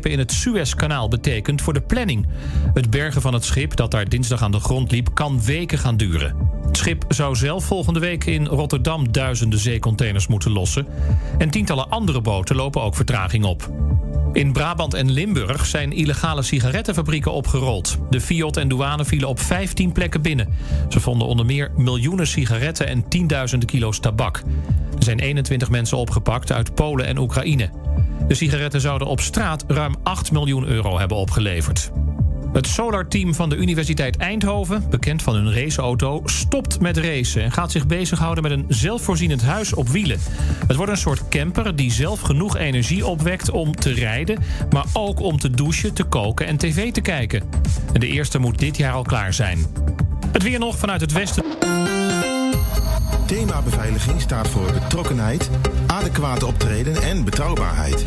in het Suezkanaal betekent voor de planning. Het bergen van het schip dat daar dinsdag aan de grond liep kan weken gaan duren. Het schip zou zelf volgende week in Rotterdam duizenden zeecontainers moeten lossen. En tientallen andere boten lopen ook vertraging op. In Brabant en Limburg zijn illegale sigarettenfabrieken opgerold. De Fiat en douane vielen op 15 plekken binnen. Ze vonden onder meer miljoenen sigaretten en tienduizenden kilo's tabak. Er zijn 21 mensen opgepakt uit Polen en Oekraïne. De sigaretten zouden op straat ruim 8 miljoen euro hebben opgeleverd. Het Solar-team van de Universiteit Eindhoven, bekend van hun raceauto, stopt met racen en gaat zich bezighouden met een zelfvoorzienend huis op wielen. Het wordt een soort camper die zelf genoeg energie opwekt om te rijden, maar ook om te douchen, te koken en tv te kijken. En de eerste moet dit jaar al klaar zijn. Het weer nog vanuit het westen. Thema beveiliging staat voor betrokkenheid, adequate optreden en betrouwbaarheid.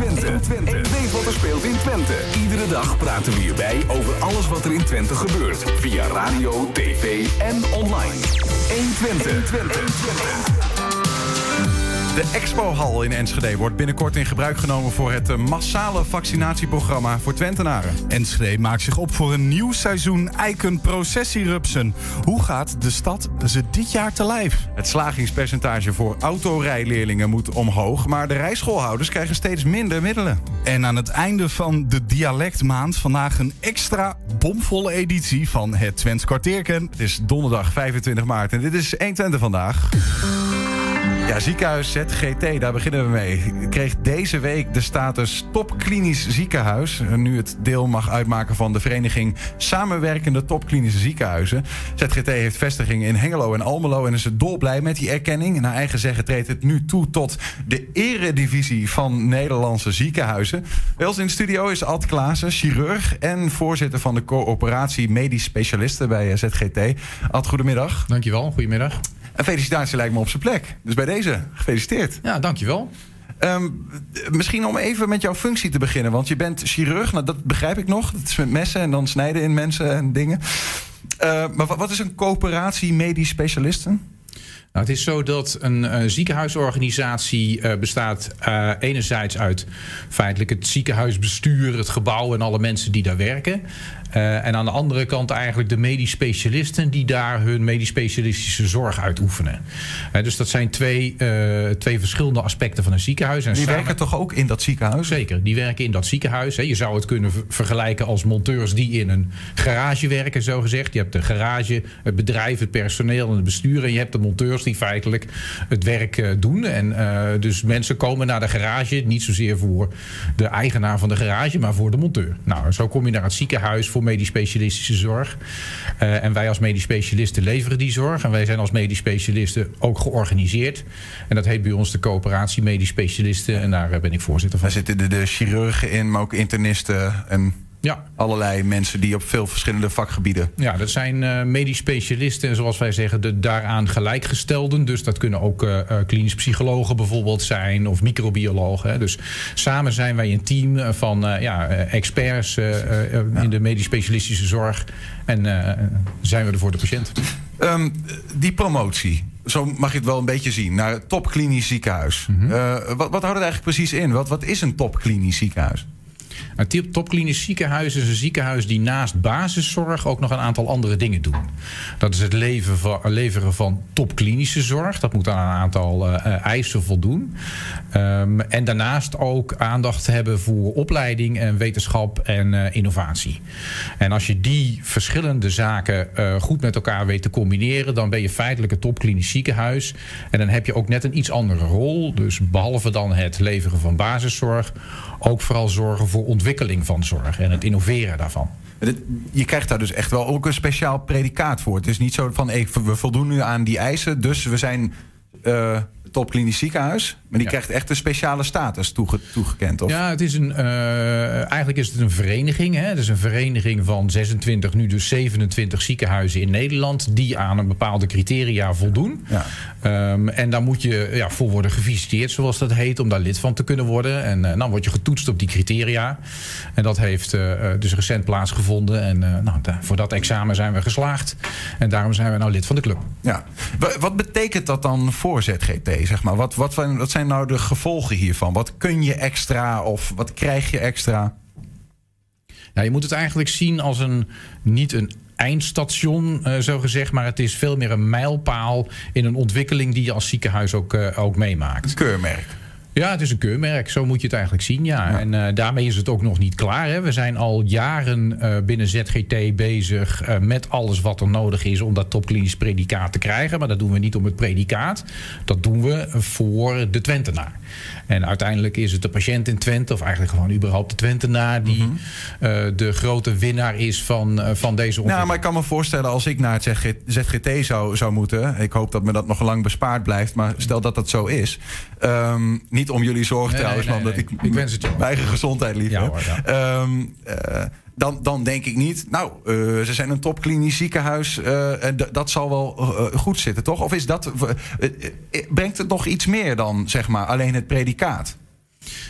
120. Twente. En weet wat er speelt in Twente. Iedere dag praten we hierbij over alles wat er in Twente gebeurt. Via radio, tv en online. 120. Twente. De Expohal in Enschede wordt binnenkort in gebruik genomen voor het massale vaccinatieprogramma voor Twentenaren. Enschede maakt zich op voor een nieuw seizoen eikenprocessierupsen. Hoe gaat de stad ze dit jaar te lijf? Het slagingspercentage voor autorijleerlingen moet omhoog, maar de rijschoolhouders krijgen steeds minder middelen. En aan het einde van de dialectmaand vandaag een extra bomvolle editie van het Twents kwartierken. Het is donderdag 25 maart en dit is 120 vandaag. Ja, ziekenhuis ZGT, daar beginnen we mee. Kreeg deze week de status topklinisch ziekenhuis. Nu het deel mag uitmaken van de vereniging Samenwerkende Topklinische Ziekenhuizen. ZGT heeft vestigingen in Hengelo en Almelo en is dolblij met die erkenning. Naar eigen zeggen treedt het nu toe tot de eredivisie van Nederlandse ziekenhuizen. Bij ons in de studio is Ad Klaassen, chirurg en voorzitter van de coöperatie medisch specialisten bij ZGT. Ad, goedemiddag. Dankjewel, goedemiddag. Een felicitatie lijkt me op zijn plek. Dus bij deze, gefeliciteerd. Ja, dankjewel. Um, misschien om even met jouw functie te beginnen. Want je bent chirurg, nou, dat begrijp ik nog. Dat is met messen en dan snijden in mensen en dingen. Uh, maar wat is een coöperatie medisch specialisten? Nou, het is zo dat een uh, ziekenhuisorganisatie uh, bestaat uh, enerzijds uit feitelijk het ziekenhuisbestuur, het gebouw en alle mensen die daar werken. Uh, en aan de andere kant eigenlijk de medisch specialisten die daar hun medisch specialistische zorg uitoefenen. Uh, dus dat zijn twee, uh, twee verschillende aspecten van een ziekenhuis. En die samen... werken toch ook in dat ziekenhuis? Zeker, die werken in dat ziekenhuis. Hè. Je zou het kunnen vergelijken als monteurs die in een garage werken, zo gezegd. Je hebt de garage, het bedrijf, het personeel en het bestuur. En je hebt de monteurs die feitelijk het werk doen. En dus mensen komen naar de garage, niet zozeer voor de eigenaar van de garage, maar voor de monteur. Nou, zo kom je naar het ziekenhuis voor medisch specialistische zorg. Uh, en wij als medisch specialisten leveren die zorg. En wij zijn als medisch specialisten ook georganiseerd. En dat heet bij ons de coöperatie medisch specialisten. En daar ben ik voorzitter van. Daar zitten de, de chirurgen in, maar ook internisten en ja. Allerlei mensen die op veel verschillende vakgebieden. Ja, dat zijn uh, medisch specialisten en zoals wij zeggen, de daaraan gelijkgestelden. Dus dat kunnen ook uh, klinisch psychologen bijvoorbeeld zijn of microbiologen. Hè. Dus samen zijn wij een team van uh, ja, experts ja. in de medisch specialistische zorg. En zijn we er voor de patiënt. Um, die promotie, zo mag je het wel een beetje zien, naar het topklinisch ziekenhuis. Mm -hmm. wat, wat houdt het eigenlijk precies in? Wat, wat is een topklinisch ziekenhuis? Een topklinisch ziekenhuis is een ziekenhuis die naast basiszorg ook nog een aantal andere dingen doen. Dat is het leveren van topklinische zorg. Dat moet aan een aantal uh, eisen voldoen. Um, en daarnaast ook aandacht hebben voor opleiding en wetenschap en uh, innovatie. En als je die verschillende zaken goed met elkaar weet te combineren, dan ben je feitelijk een topklinisch ziekenhuis. En dan heb je ook net een iets andere rol. Dus behalve dan het leveren van basiszorg, ook vooral zorgen voor ontwikkeling van zorg en het innoveren daarvan. Je krijgt daar dus echt wel ook een speciaal predicaat voor. Het is niet zo van we voldoen nu aan die eisen, dus we zijn uh, topklinisch ziekenhuis. Maar die Ja. krijgt echt een speciale status toege- toegekend. Of? Ja, het is een, eh, eigenlijk is het een vereniging. Hè? Het is een vereniging van 26, nu dus 27 ziekenhuizen in Nederland... die aan een bepaalde criteria voldoen. Ja. Ehm, en daar moet je ja, voor worden gevisiteerd, zoals dat heet... om daar lid van te kunnen worden. En eh, dan word je getoetst op die criteria. En dat heeft eh, dus recent plaatsgevonden. En nou, voor dat examen zijn we geslaagd. En daarom zijn we nou lid van de club. Ja. Wa- Wat betekent dat dan voor ZGT? Zeg maar? wat, wat, zijn- wat zijn nou de gevolgen hiervan? Wat kun je extra of wat krijg je extra? Ja, je moet het eigenlijk zien als een, niet een eindstation, eh, zo gezegd, maar het is veel meer een mijlpaal in een ontwikkeling die je als ziekenhuis ook, eh, ook meemaakt. Keurmerk. Ja, het is een keurmerk, zo moet je het eigenlijk zien. Ja. En eh, daarmee is het ook nog niet klaar. Hè. We zijn al jaren eh, binnen ZGT bezig eh, met alles wat er nodig is om dat topklinisch predicaat te krijgen. Maar dat doen we niet om het predicaat. Dat doen we voor de Twentenaar. En uiteindelijk is het de patiënt in Twente, of eigenlijk gewoon überhaupt de Twentenaar, die eh, de grote winnaar is van, eh, van deze ontwikkeling. Nou, maar ik kan me voorstellen als ik naar het ZG ZGT zou, zou moeten. Ik hoop dat me dat nog lang bespaard blijft. Maar stel dat dat zo is. Ehm, niet om jullie zorgen Nee, trouwens, nee, nee. ik, Ik wens het je. mijn eigen gezondheid lief Ja hoor, ja. Ehm, eh, dan, dan denk ik niet, nou, eh, ze zijn een topklinisch ziekenhuis. eh, en dat zal wel eh, goed zitten, toch? Of is dat, brengt het nog iets meer dan, zeg maar, alleen het predicaat?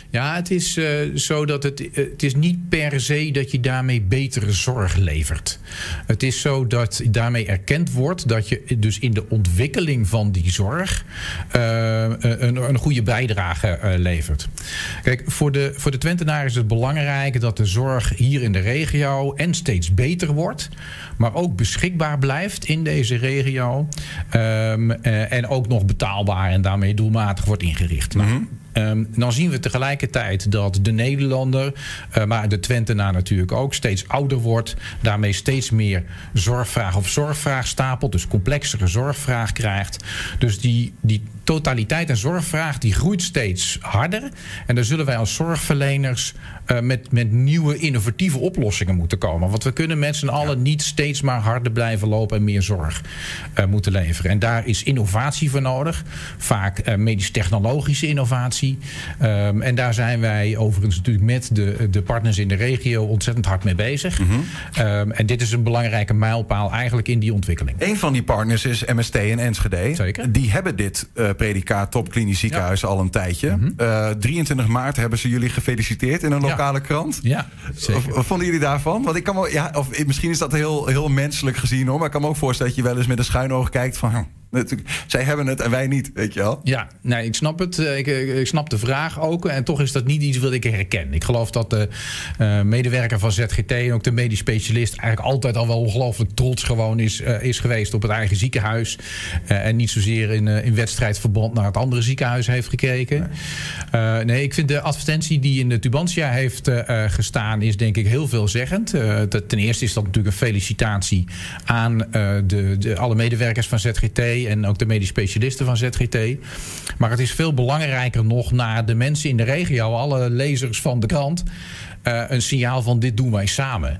Ja, het is eh, zo dat het, eh, het is niet per se dat je daarmee betere zorg levert. Het is zo dat daarmee erkend wordt dat je dus in de ontwikkeling van die zorg eh, een, een goede bijdrage levert. Kijk, voor de, voor de Twentenaar is het belangrijk dat de zorg hier in de regio en steeds beter wordt, maar ook beschikbaar blijft in deze regio ehm, eh, en ook nog betaalbaar en daarmee doelmatig wordt ingericht. Nou, Ehm, dan zien we tegelijkertijd dat de Nederlander, eh, maar de Twentenaar natuurlijk ook, steeds ouder wordt. Daarmee steeds meer zorgvraag of zorgvraag stapelt. Dus complexere zorgvraag krijgt. Dus die, die totaliteit en zorgvraag die groeit steeds harder. En daar zullen wij als zorgverleners eh, met, met nieuwe innovatieve oplossingen moeten komen. Want we kunnen met z'n allen niet steeds maar harder blijven lopen en meer zorg eh, moeten leveren. En daar is innovatie voor nodig. Vaak eh, medisch-technologische innovatie. Ehm, en daar zijn wij overigens natuurlijk met de, de partners in de regio ontzettend hard mee bezig. Ehm, en dit is een belangrijke mijlpaal eigenlijk in die ontwikkeling. Een van die partners is MST en Enschede. Zeker. Die hebben dit predicaat topklinisch ziekenhuis al een tijdje. Eh, 23 maart hebben ze jullie gefeliciteerd in een Ja. lokale krant. Ja, zeker. Wat vonden jullie daarvan? Want ik kan me, ja, of misschien is dat heel, heel menselijk gezien hoor. Maar ik kan me ook voorstellen dat je wel eens met een schuin oog kijkt van. Zij hebben het en wij niet, weet je wel. Ja, nee, ik snap het. Eh, Ik, ik ik snap de vraag ook. En toch is dat niet iets wat ik herken. Ik geloof dat de eh, medewerker van ZGT en ook de medisch specialist eigenlijk altijd al wel ongelooflijk trots gewoon is, eh, is geweest op het eigen ziekenhuis. Eh, en niet zozeer in, eh, in wedstrijdverband naar het andere ziekenhuis heeft gekeken. Nee, nee ik vind de advertentie die in de Tubantia heeft eh, eh, gestaan, is denk ik heel veelzeggend. Eh, ten eerste is dat natuurlijk een felicitatie aan eh, de, de, alle medewerkers van ZGT en ook de medisch specialisten van ZGT. Maar het is veel belangrijker nog naar de mensen in de regio, alle lezers van de krant, eh, een signaal van dit doen wij samen.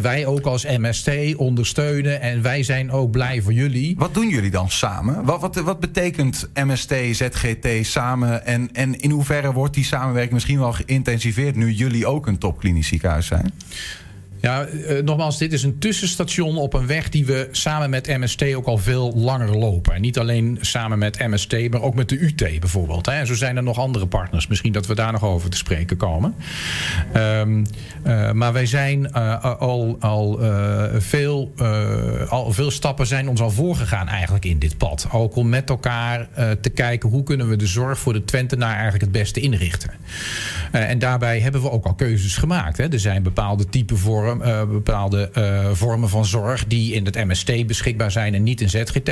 Wij ook als MST ondersteunen en wij zijn ook blij voor jullie. Wat doen jullie dan samen? Wat, wat, wat betekent MST, ZGT samen? En, en in hoeverre wordt die samenwerking misschien wel geïntensiveerd nu jullie ook een topklinisch ziekenhuis zijn? Ja, eh, nogmaals, dit is een tussenstation op een weg die we samen met MST ook al veel langer lopen. En niet alleen samen met MST, maar ook met de UT bijvoorbeeld. Hè. En zo zijn er nog andere partners. Misschien dat we daar nog over te spreken komen. Ehm, eh, maar wij zijn eh, al, al, veel, al veel stappen zijn ons al voorgegaan eigenlijk in dit pad. Ook om met elkaar te kijken hoe kunnen we de zorg voor de Twentenaar eigenlijk het beste inrichten. En daarbij hebben we ook al keuzes gemaakt. Hè. Er zijn bepaalde type vorm, eh, bepaalde eh, vormen van zorg die in het MST beschikbaar zijn en niet in ZGT.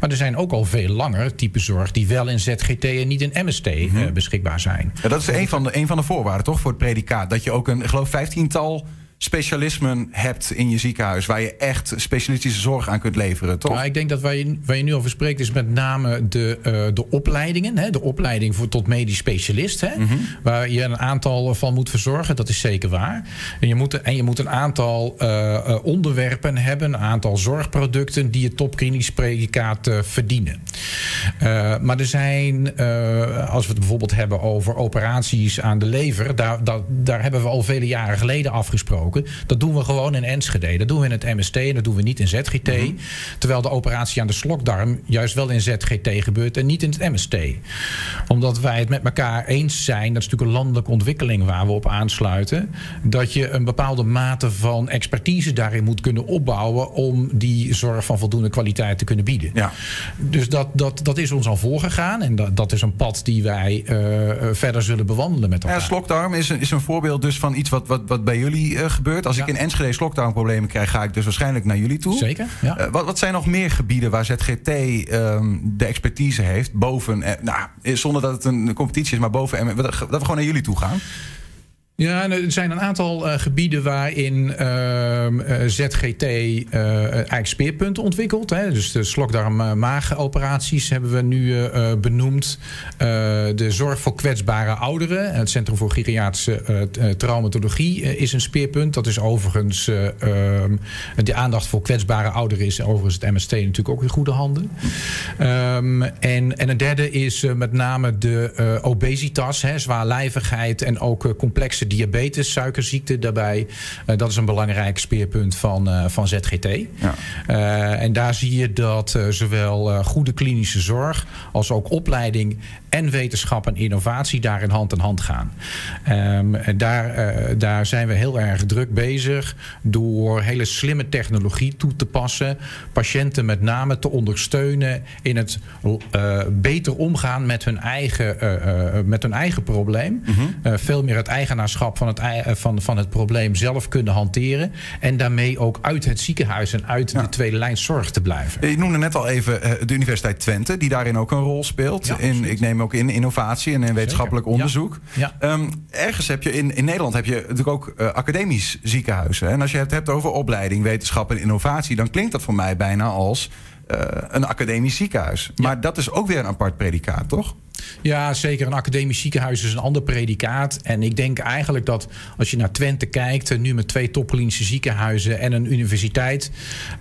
Maar er zijn ook al veel langer type zorg die wel in ZGT en niet in MST eh, beschikbaar zijn. Ja, dat is een van, de, een van de voorwaarden, toch, voor het predicaat. Dat je ook een, geloof, vijftiental specialismen hebt in je ziekenhuis... waar je echt specialistische zorg aan kunt leveren, toch? Nou, ik denk dat waar je, waar je nu over spreekt is met name de, eh, de opleidingen. Hè? De opleiding voor, tot medisch specialist. Hè? Waar je een aantal van moet verzorgen, dat is zeker waar. En je moet, en je moet een aantal eh, eh, onderwerpen hebben, een aantal zorgproducten die het topklinisch predicaat eh, verdienen. Uh, maar er zijn, uh, als we het bijvoorbeeld hebben over operaties aan de lever, daar, daar, daar, hebben we al vele jaren geleden afgesproken. Dat doen we gewoon in Enschede. Dat doen we in het MST en dat doen we niet in ZGT. Mm -hmm. Terwijl de operatie aan de slokdarm juist wel in ZGT gebeurt en niet in het MST. Omdat wij het met elkaar eens zijn, dat is natuurlijk een landelijke ontwikkeling waar we op aansluiten, dat je een bepaalde mate van expertise daarin moet kunnen opbouwen om die zorg van voldoende kwaliteit te kunnen bieden. Ja. Dus dat, dat, dat is ons al voorgegaan en dat, dat is een pad die wij uh, verder zullen bewandelen met elkaar. Ja, slokdarm is een, is een voorbeeld dus van iets wat, wat, wat bij jullie uh, gebeurt. Als ja. ik in Enschede slokdarmproblemen krijg, ga ik dus waarschijnlijk naar jullie toe. Zeker. Ja. wat, wat zijn nog meer gebieden waar ZGT um, de expertise heeft, boven, nou, zonder dat het een competitie is, maar boven, dat we gewoon naar jullie toe gaan? Ja, er zijn een aantal uh, gebieden waarin uh, ZGT uh, eigenlijk speerpunten ontwikkelt. Hè. Dus de slokdarm-maagoperaties hebben we nu benoemd. de zorg voor kwetsbare ouderen. Het Centrum voor Geriatrische Traumatologie is een speerpunt. Dat is overigens, de aandacht voor kwetsbare ouderen is overigens het MST natuurlijk ook in goede handen. Um, en, en een derde is met name de obesitas, hè, zwaarlijvigheid en ook complexe diabetes, suikerziekte daarbij. Uh, dat is een belangrijk speerpunt van, uh, van ZGT. Ja. Uh, en daar zie je dat zowel goede klinische zorg als ook opleiding en wetenschap en innovatie daar in hand in hand gaan. Um, en daar, daar zijn we heel erg druk bezig door hele slimme technologie toe te passen. Patiënten met name te ondersteunen in het beter omgaan met hun eigen, met hun eigen probleem. Mm -hmm. veel meer het eigenaarschap van het, van, van het probleem zelf kunnen hanteren. En daarmee ook uit het ziekenhuis en uit ja. de tweede lijn zorg te blijven. Je noemde net al even de Universiteit Twente, die daarin ook een rol speelt. Ja, in, ik neem ook in innovatie en in wetenschappelijk Zeker. onderzoek. Ja. Um, ergens heb je in, in Nederland heb je natuurlijk ook uh, academisch ziekenhuizen. En als je het hebt over opleiding, wetenschap en innovatie, dan klinkt dat voor mij bijna als een academisch ziekenhuis. Maar dat is ook weer een apart predicaat, toch? Ja, zeker. Een academisch ziekenhuis is een ander predicaat. En ik denk eigenlijk dat als je naar Twente kijkt, nu met twee topklinische ziekenhuizen en een universiteit,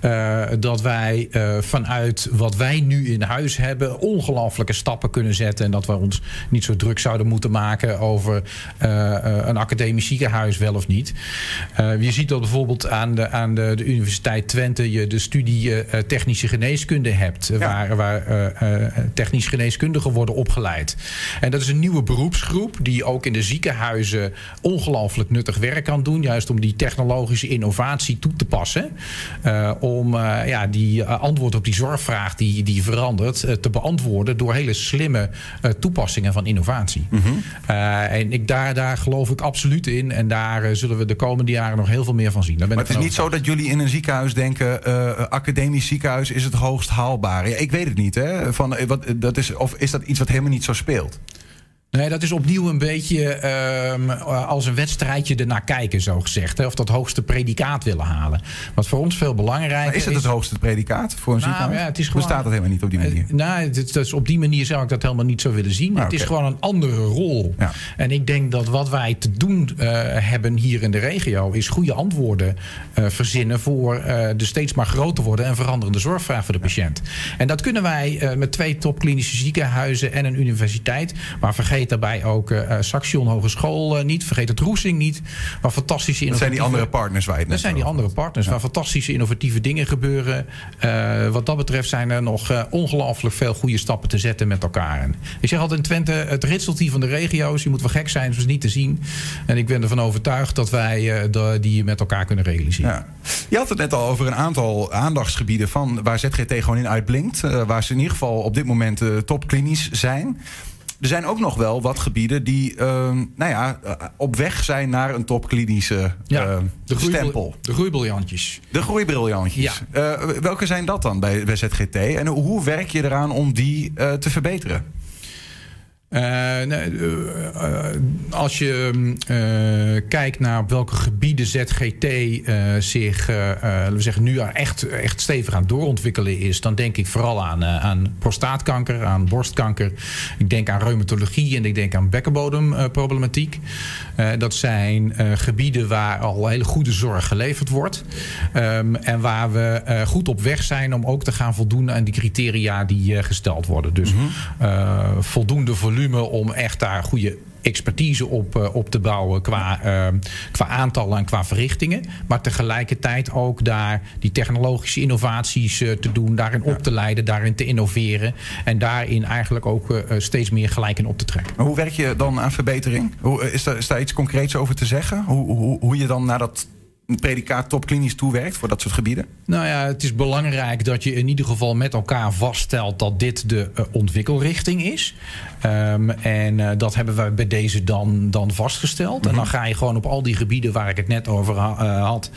uh, dat wij uh, vanuit wat wij nu in huis hebben, ongelooflijke stappen kunnen zetten. En dat we ons niet zo druk zouden moeten maken over uh, een academisch ziekenhuis wel of niet. je ziet dat bijvoorbeeld aan de, aan de, de Universiteit Twente je de studie technische geneeskunde hebt, ja. waar, waar technisch geneeskundigen worden opgeleid. En dat is een nieuwe beroepsgroep die ook in de ziekenhuizen ongelooflijk nuttig werk kan doen. Juist om die technologische innovatie toe te passen. Uh, om ja, die antwoord op die zorgvraag die, die verandert te beantwoorden door hele slimme toepassingen van innovatie. Mm -hmm. en ik, daar, daar geloof ik absoluut in. En daar zullen we de komende jaren nog heel veel meer van zien. Daar ben maar het is niet zo dat jullie in een ziekenhuis denken: academisch ziekenhuis is het hoogst haalbare. Ja, ik weet het niet. Hè? Van, wat, dat is, of is dat iets wat helemaal niet zo speelt? Nee, dat is opnieuw een beetje um, als een wedstrijdje ernaar kijken, zo gezegd. Hè? Of dat hoogste predicaat willen halen. Wat voor ons veel belangrijker maar is. het het hoogste predicaat voor een nou, ziekenhuis? Ja, het is gewoon, Bestaat dat helemaal niet op die manier? Uh, nou, het, dus op die manier zou ik dat helemaal niet zo willen zien. Ah, het is gewoon een andere rol. Ja. En ik denk dat wat wij te doen uh, hebben hier in de regio... is goede antwoorden uh, verzinnen voor de steeds maar groter worden... en veranderende zorgvraag voor de patiënt. En dat kunnen wij met twee topklinische ziekenhuizen en een universiteit. Maar vergeet daarbij ook uh, Saxion Hogeschool uh, niet. Vergeet het Roesing niet. Waar fantastische Dat zijn die andere partners waar je het Dat zijn die andere partners. Ja. Waar fantastische innovatieve dingen gebeuren. Wat dat betreft zijn er nog ongelooflijk veel goede stappen te zetten met elkaar. En ik zeg altijd in Twente, het ritseltje van de regio's. Je moet wel gek zijn, dus niet te zien. En ik ben ervan overtuigd dat wij die met elkaar kunnen realiseren. Ja. Je had het net al over een aantal aandachtsgebieden van waar ZGT gewoon in uitblinkt. waar ze in ieder geval op dit moment topklinisch zijn. Er zijn ook nog wel wat gebieden die uh, nou ja, op weg zijn naar een topklinische ja, uh, de stempel. De groeibriljantjes. De groeibriljantjes. Ja. Uh, welke zijn dat dan bij, bij ZGT? En hoe werk je eraan om die te verbeteren? Uh, nee, uh, als je uh, kijkt naar op welke gebieden ZGT zich laten we zeggen, nu echt, echt stevig aan doorontwikkelen is, dan denk ik vooral aan, aan prostaatkanker, aan borstkanker. Ik denk aan reumatologie en ik denk aan bekkenbodemproblematiek. dat zijn gebieden waar al hele goede zorg geleverd wordt. Um, en waar we goed op weg zijn om ook te gaan voldoen aan die criteria die gesteld worden. Dus mm -hmm. voldoende volume om echt daar goede expertise op, uh, op te bouwen qua, uh, qua aantallen en qua verrichtingen. Maar tegelijkertijd ook daar die technologische innovaties uh, te doen, daarin op te leiden, daarin te innoveren. En daarin eigenlijk ook steeds meer gelijk in op te trekken. Maar hoe werk je dan aan verbetering? Hoe, is, daar, is daar iets concreets over te zeggen? Hoe, hoe, hoe je dan naar dat predicaat topklinisch toewerkt voor dat soort gebieden? Nou ja, het is belangrijk dat je in ieder geval met elkaar vaststelt dat dit de uh, ontwikkelrichting is. Um, en uh, dat hebben we bij deze dan, dan vastgesteld. Mm -hmm. En dan ga je gewoon op al die gebieden waar ik het net over ha uh, had,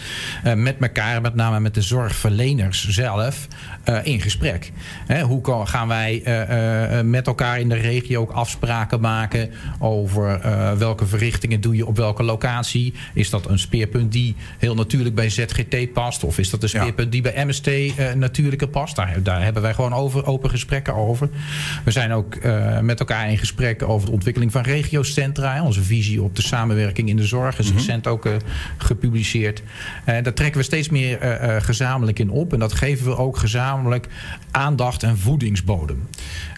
met elkaar, met name met de zorgverleners zelf, in gesprek. Hè, hoe gaan wij met elkaar in de regio ook afspraken maken over welke verrichtingen doe je op welke locatie? Is dat een speerpunt die heel natuurlijk bij ZGT past? Of is dat een speerpunt die bij MST natuurlijker past? Daar, daar, hebben wij gewoon over, open gesprekken over. We zijn ook met elkaar in gesprek over de ontwikkeling van regiocentra. Onze visie op de samenwerking in de zorg is mm -hmm. recent ook uh, gepubliceerd. daar trekken we steeds meer gezamenlijk in op. En dat geven we ook gezamenlijk aandacht en voedingsbodem.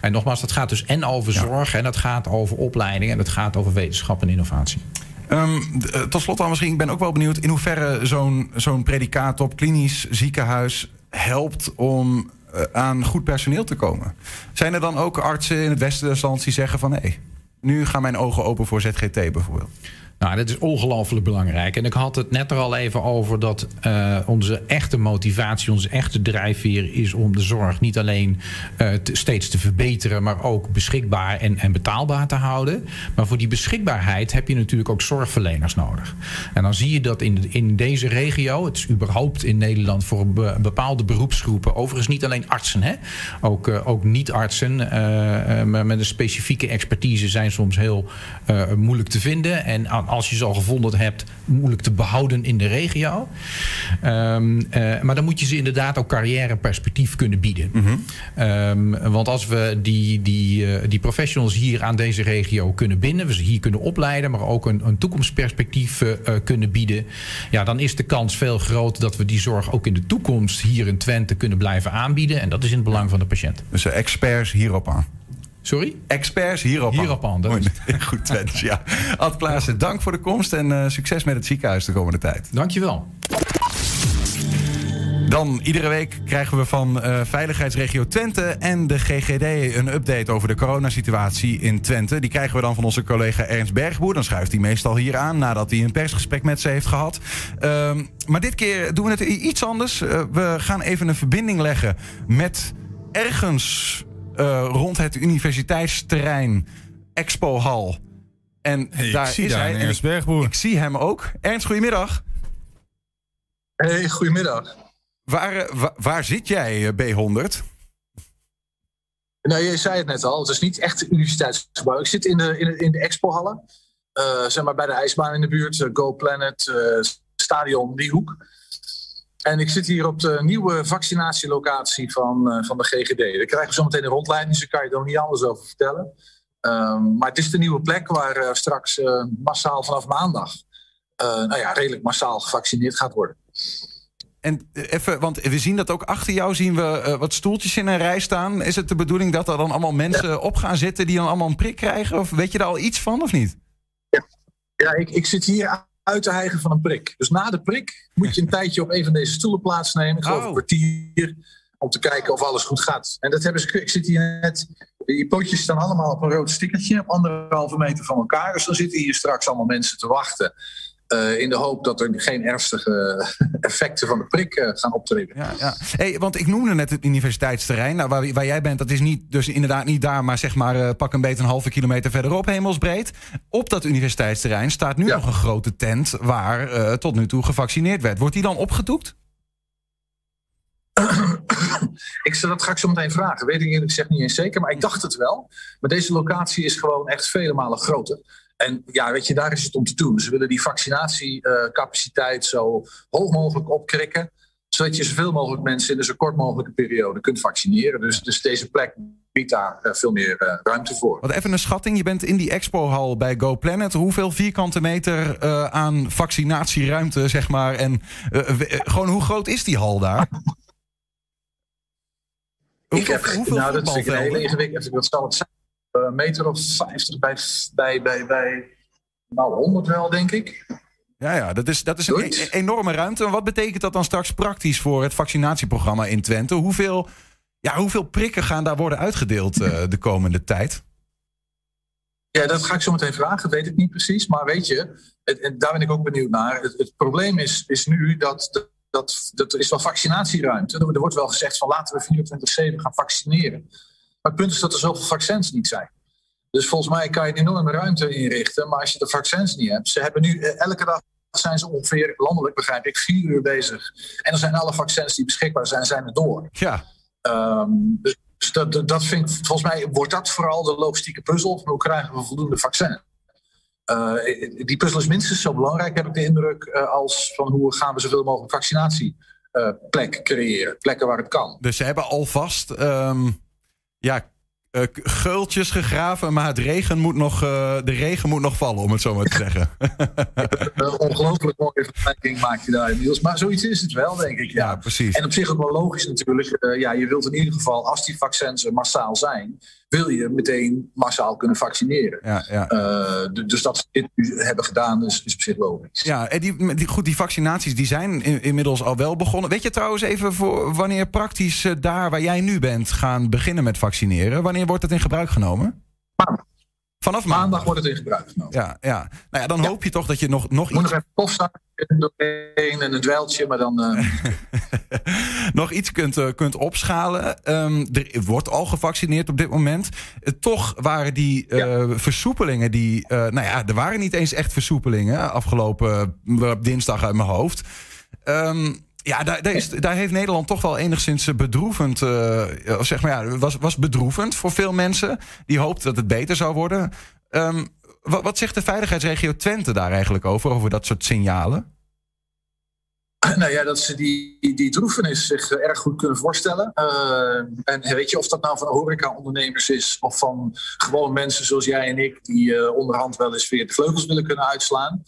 En nogmaals, dat gaat dus en over zorg... En dat gaat over opleiding en dat gaat over wetenschap en innovatie. Um, tot slot dan misschien, ik ben ook wel benieuwd in hoeverre zo'n zo'n predicaat op klinisch ziekenhuis helpt om aan goed personeel te komen. Zijn er dan ook artsen in het westen die zeggen van hé, nu gaan mijn ogen open voor ZGT bijvoorbeeld? Nou, dat is ongelooflijk belangrijk. En ik had het net er al even over dat uh, onze echte motivatie, onze echte drijfveer is om de zorg niet alleen te, steeds te verbeteren, maar ook beschikbaar en, en betaalbaar te houden. Maar voor die beschikbaarheid heb je natuurlijk ook zorgverleners nodig. En dan zie je dat in, in deze regio, het is überhaupt in Nederland voor be, bepaalde beroepsgroepen, overigens niet alleen artsen, hè? ook, uh, ook niet-artsen, maar met een specifieke expertise zijn soms heel moeilijk te vinden. En als je ze al gevonden hebt, moeilijk te behouden in de regio. Um, uh, maar dan moet je ze inderdaad ook carrièreperspectief kunnen bieden. Mm -hmm. um, want als we die, die, uh, die professionals hier aan deze regio kunnen binden, we ze hier kunnen opleiden, maar ook een, een toekomstperspectief uh, kunnen bieden, ja, dan is de kans veel groter dat we die zorg ook in de toekomst hier in Twente kunnen blijven aanbieden. En dat is in het belang van de patiënt. Dus experts hierop aan. Sorry? Experts hierop, hierop aan. aan. Goed, Twens, ja. Ad Klaassen, dank voor de komst en uh, succes met het ziekenhuis de komende tijd. Dankjewel. Dan iedere week krijgen we van uh, Veiligheidsregio Twente en de GGD een update over de coronasituatie in Twente. Die krijgen we dan van onze collega Ernst Bergboer. Dan schuift hij meestal hier aan nadat hij een persgesprek met ze heeft gehad. Uh, maar dit keer doen we het iets anders. Uh, we gaan even een verbinding leggen met ergens uh, rond het universiteitsterrein Expo Hal. En hey, daar ik zie is daar hij. Ernst Bergboer. Ik zie hem ook. Ernst, goedemiddag. Hey, goedemiddag. Waar, waar, waar zit jij, B100? Nou, je zei het net al. Het is niet echt een universiteitsgebouw. Ik zit in de, in de, in de expohallen. Uh, zeg maar bij de ijsbaan in de buurt. Uh, Go Planet, uh, stadion, die hoek. En ik zit hier op de nieuwe vaccinatielocatie van, uh, van de GGD. Daar krijgen we zo meteen een rondleiding, dus daar kan je er nog niet alles over vertellen. Um, maar het is de nieuwe plek waar uh, straks uh, massaal vanaf maandag, nou ja, redelijk massaal gevaccineerd gaat worden. En even, want we zien dat ook achter jou zien we wat stoeltjes in een rij staan. Is het de bedoeling dat er dan allemaal mensen ja. op gaan zitten die dan allemaal een prik krijgen? Of weet je daar al iets van of niet? Ja, ja ik, ik zit hier uit te hijgen van een prik. Dus na de prik moet je een tijdje op een van deze stoelen plaatsnemen. Ik geloof oh. een kwartier. Om te kijken of alles goed gaat. En dat hebben ze. Ik zit hier net. Die pootjes staan allemaal op een rood stickertje. Op anderhalve meter van elkaar. Dus dan zitten hier straks allemaal mensen te wachten. Uh, in de hoop dat er geen ernstige effecten van de prik uh, gaan optreden. Ja, ja. Hey, want ik noemde net het universiteitsterrein. Nou, waar, waar, jij bent, dat is niet, dus inderdaad niet daar, maar zeg maar uh, pak een beetje een halve kilometer verderop, hemelsbreed. Op dat universiteitsterrein staat nu ja. nog een grote tent waar tot nu toe gevaccineerd werd. Wordt die dan opgedoekt? ik, dat ga ik zo meteen vragen. Weet ik eerlijk gezegd niet eens zeker, maar ik dacht het wel. Maar deze locatie is gewoon echt vele malen groter. En ja, weet je, daar is het om te doen. Ze willen die vaccinatiecapaciteit zo hoog mogelijk opkrikken. Zodat je zoveel mogelijk mensen in een zo kort mogelijke periode kunt vaccineren. Dus, dus deze plek biedt daar eh, veel meer uh, ruimte voor. Wat even een schatting. Je bent in die expohal bij GoPlanet. Hoeveel vierkante meter uh, aan vaccinatieruimte, zeg maar? En gewoon hoe groot is die hal daar? ik heb, hoeveel nou, dat is een hele ingewikkeld. Wat zal het zijn? Een meter of 50 bij, bij, bij, bij nou, 100 wel, denk ik. Ja, ja dat is, dat is een e-, enorme ruimte. En wat betekent dat dan straks praktisch voor het vaccinatieprogramma in Twente? Hoeveel, ja, hoeveel prikken gaan daar worden uitgedeeld uh, de komende tijd? Ja, dat ga ik zo meteen vragen. Weet ik niet precies. Maar weet je, en daar ben ik ook benieuwd naar. Het, het probleem is, is nu dat, dat, dat er is wel vaccinatieruimte. Er wordt wel gezegd van laten we 24-7 gaan vaccineren. Maar het punt is dat er zoveel vaccins niet zijn. Dus volgens mij kan je een enorme ruimte inrichten. Maar als je de vaccins niet hebt. Ze hebben nu eh, elke dag zijn ze ongeveer landelijk, begrijp ik, vier uur bezig. En dan zijn alle vaccins die beschikbaar zijn, zijn er door. Ja. Um, dus dat, dat vind ik, volgens mij wordt dat vooral de logistieke puzzel. Hoe krijgen we voldoende vaccin? Uh, die puzzel is minstens zo belangrijk, heb ik de indruk, uh, als van hoe gaan we zoveel mogelijk vaccinatieplekken uh, creëren. Plekken waar het kan. Dus ze hebben alvast um, ja, uh, geultjes gegraven, maar het regen moet nog, uh, de regen moet nog vallen, om het zo maar te zeggen. uh, ongelooflijk mooie vergelijking maak je daar, Niels. Maar zoiets is het wel, denk ik. Ja, ja precies. En op zich ook wel logisch natuurlijk. ja, je wilt in ieder geval, als die vaccins massaal zijn, wil je meteen massaal kunnen vaccineren. Ja, ja. dus dat ze dit nu hebben gedaan, is, is op zich logisch. Ja, en die, die, goed, die vaccinaties die zijn in, inmiddels al wel begonnen. Weet je trouwens even voor wanneer praktisch daar waar jij nu bent gaan beginnen met vaccineren? Wanneer wordt het in gebruik genomen? Maandag. Vanaf maandag. maandag wordt het in gebruik genomen. Ja, ja. Nou ja, dan ja. hoop je toch dat je nog, nog Moet iets... nog even doorheen en een dweiltje, maar dan... Uh... nog iets kunt, uh, kunt opschalen. Um, er wordt al gevaccineerd op dit moment. Uh, toch waren die ja. versoepelingen die... nou ja, er waren niet eens echt versoepelingen afgelopen dinsdag uit mijn hoofd. Um, ja, daar, daar, is, daar, heeft Nederland toch wel enigszins bedroevend. Uh, zeg maar ja, was, was bedroevend voor veel mensen. Die hoopten dat het beter zou worden. Um, wat, wat, zegt de veiligheidsregio Twente daar eigenlijk over? Over dat soort signalen? Nou ja, dat ze die, die droefenis zich erg goed kunnen voorstellen. Uh, en weet je of dat nou van horeca-ondernemers is of van gewoon mensen zoals jij en ik, die uh, onderhand wel eens weer de vleugels willen kunnen uitslaan.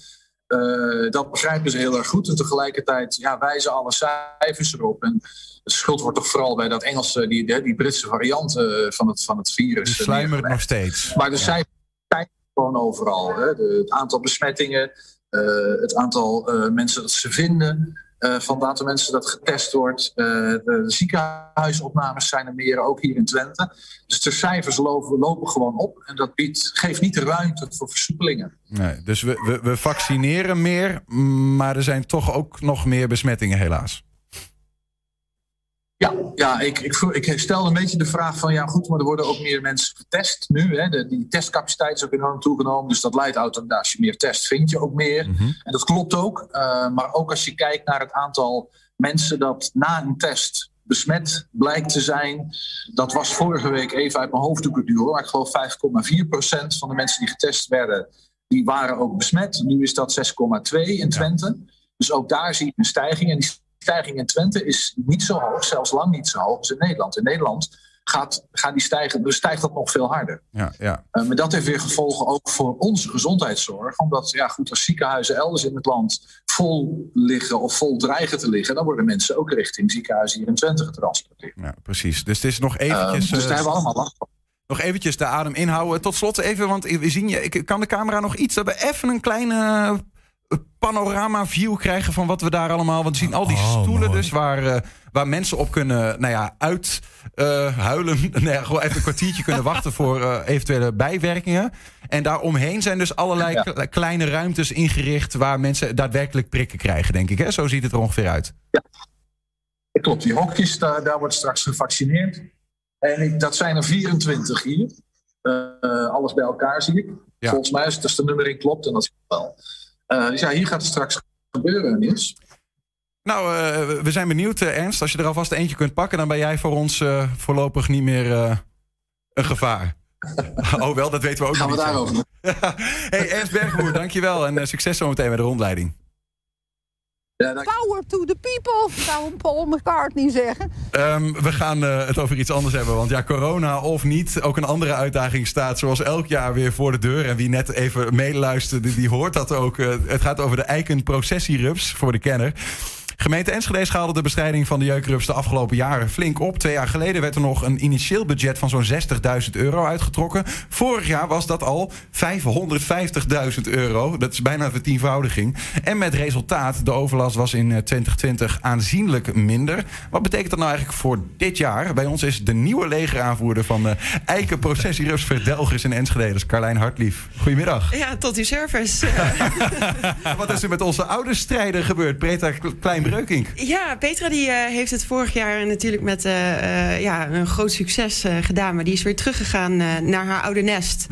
Uh, dat begrijpen ze heel erg goed. En tegelijkertijd ja, wijzen alle cijfers erop. En de schuld wordt toch vooral bij dat Engelse, die, die Britse variant van, het, van het virus. Die sluimert nog steeds. Maar de cijfers zijn gewoon overal. Hè. De, het aantal besmettingen, het aantal mensen dat ze vinden. Uh, van het aantal mensen dat getest wordt. Uh, de ziekenhuisopnames zijn er meer, ook hier in Twente. Dus de cijfers lopen, lopen gewoon op. En dat biedt, geeft niet de ruimte voor versoepelingen. Nee, dus we, we vaccineren meer, maar er zijn toch ook nog meer besmettingen, helaas. Ja, ja ik, ik, ik stel een beetje de vraag van ja goed, maar er worden ook meer mensen getest nu. Hè. De, die testcapaciteit is ook enorm toegenomen. Dus dat leidt automatisch, als je meer test, vind je ook meer. Mhm. En dat klopt ook. Uh, maar ook als je kijkt naar het aantal mensen dat na een test besmet blijkt te zijn. Dat was vorige week even uit mijn hoofddoeken duur. Maar ik geloof 5,4% van de mensen die getest werden, die waren ook besmet. Nu is dat 6,2 in Twente. Ja. Dus ook daar zie je een stijging. En die stijging in Twente is niet zo hoog, zelfs lang niet zo hoog als in Nederland. In Nederland gaat, gaat die stijgen, dus stijgt dat nog veel harder. Ja, ja. Uh, maar dat heeft weer gevolgen ook voor onze gezondheidszorg. Omdat, ja goed, als ziekenhuizen elders in het land vol liggen of vol dreigen te liggen... dan worden mensen ook richting ziekenhuizen hier in Twente getransporteerd. Ja, precies. Dus het is nog eventjes... Uh, dus daar hebben we allemaal last van. Nog eventjes de adem inhouden. Tot slot even, want we zien je, ik kan de camera nog iets hebben. Even een kleine panorama view krijgen van wat we daar allemaal. Want we zien al die Oh, stoelen mooi. dus waar, uh, waar mensen op kunnen nou ja, uithuilen. Uh, nee, gewoon even een kwartiertje kunnen wachten voor uh, eventuele bijwerkingen. En daaromheen zijn dus allerlei ja. kleine ruimtes ingericht waar mensen daadwerkelijk prikken krijgen, denk ik. Hè? Zo ziet het er ongeveer uit. Ja, klopt. Die hokjes, daar, daar wordt straks gevaccineerd. En ik, dat zijn er 24 hier. alles bij elkaar zie ik. Ja. Volgens mij is het dus de nummering klopt en dat is wel. Uh, dus ja, hier gaat het straks gebeuren, Niels. Nou, uh, we zijn benieuwd, uh, Ernst. Als je er alvast eentje kunt pakken, dan ben jij voor ons voorlopig niet meer een gevaar. oh, wel, dat weten we ook Gaan nog we daarover? hey, Ernst Bergboer, dankjewel. En succes zometeen met de rondleiding. Ja, Power to the people, zou een Paul McCartney zeggen. Um, we gaan uh, het over iets anders hebben. Want ja, corona of niet, ook een andere uitdaging staat zoals elk jaar weer voor de deur. En wie net even meeluisterde, die hoort dat ook. Uh, het gaat over de eikenprocessierups, voor de kenner. Gemeente Enschede schaalde de bestrijding van de jeukrups de afgelopen jaren flink op. Twee jaar geleden werd er nog een initieel budget van zo'n 60.000 euro uitgetrokken. Vorig jaar was dat al 550.000 euro. Dat is bijna een vertienvoudiging. En met resultaat, de overlast was in 2020 aanzienlijk minder. Wat betekent dat nou eigenlijk voor dit jaar? Bij ons is de nieuwe legeraanvoerder van de Eiken Processierups Verdelgers in Enschede. Dat is Carlijn Hartlief. Goedemiddag. Ja, tot uw service. Wat is er met onze oude strijder gebeurd? Peter Klein Breukink. Ja, Petra die, uh, heeft het vorig jaar natuurlijk met uh, uh, ja, een groot succes gedaan. Maar die is weer teruggegaan naar haar oude nest.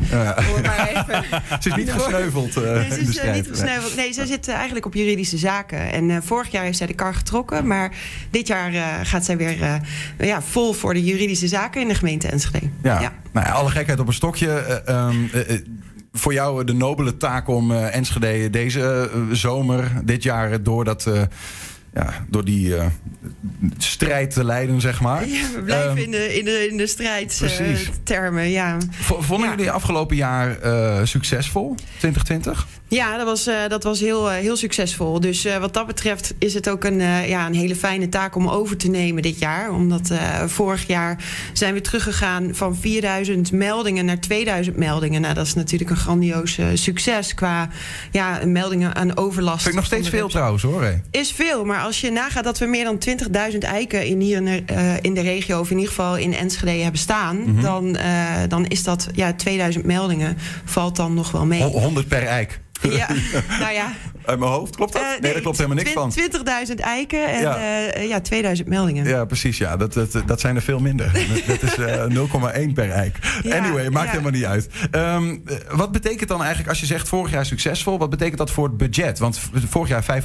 Ze is niet gesneuveld nee, ze is niet gesneuveld. Nee, ze zit eigenlijk op juridische zaken. En vorig jaar heeft zij de kar getrokken. Maar dit jaar gaat zij weer ja, vol voor de juridische zaken in de gemeente Enschede. Ja, ja. Nou ja alle gekheid op een stokje. Um, voor jou de nobele taak om uh, Enschede deze uh, zomer, dit jaar, door dat. Uh, ja, door die uh, strijd te leiden, zeg maar. Ja, we blijven um, in, de, in, de, in de strijdtermen, ja. Vonden ja. jullie afgelopen jaar uh, succesvol, 2020? Ja, dat was, dat was heel, heel succesvol. Dus wat dat betreft is het ook een, ja, een hele fijne taak om over te nemen dit jaar. Omdat vorig jaar zijn we teruggegaan van 4000 meldingen naar 2000 meldingen. Nou, dat is natuurlijk een grandioos succes qua ja, meldingen aan overlast. Vind ik nog steeds veel trouwens hoor. Is veel, maar als je nagaat dat we meer dan 20.000 eiken in, hier in de, uh, in de regio, of in ieder geval in Enschede hebben staan, mm -hmm. dan, uh, dan is dat ja, 2000 meldingen, valt dan nog wel mee. 100 per eik. Ja, nou ja. Uit mijn hoofd, klopt dat? Uh, nee, nee, daar klopt helemaal niks van. 20.000 eiken en ja. Uh, ja, 2000 meldingen. Ja, precies. Ja. Dat, dat, dat zijn er veel minder. dat is uh, 0,1 per eik. Ja, anyway, maakt helemaal niet uit. Um, wat betekent dan eigenlijk, als je zegt vorig jaar succesvol, wat betekent dat voor het budget? Want vorig jaar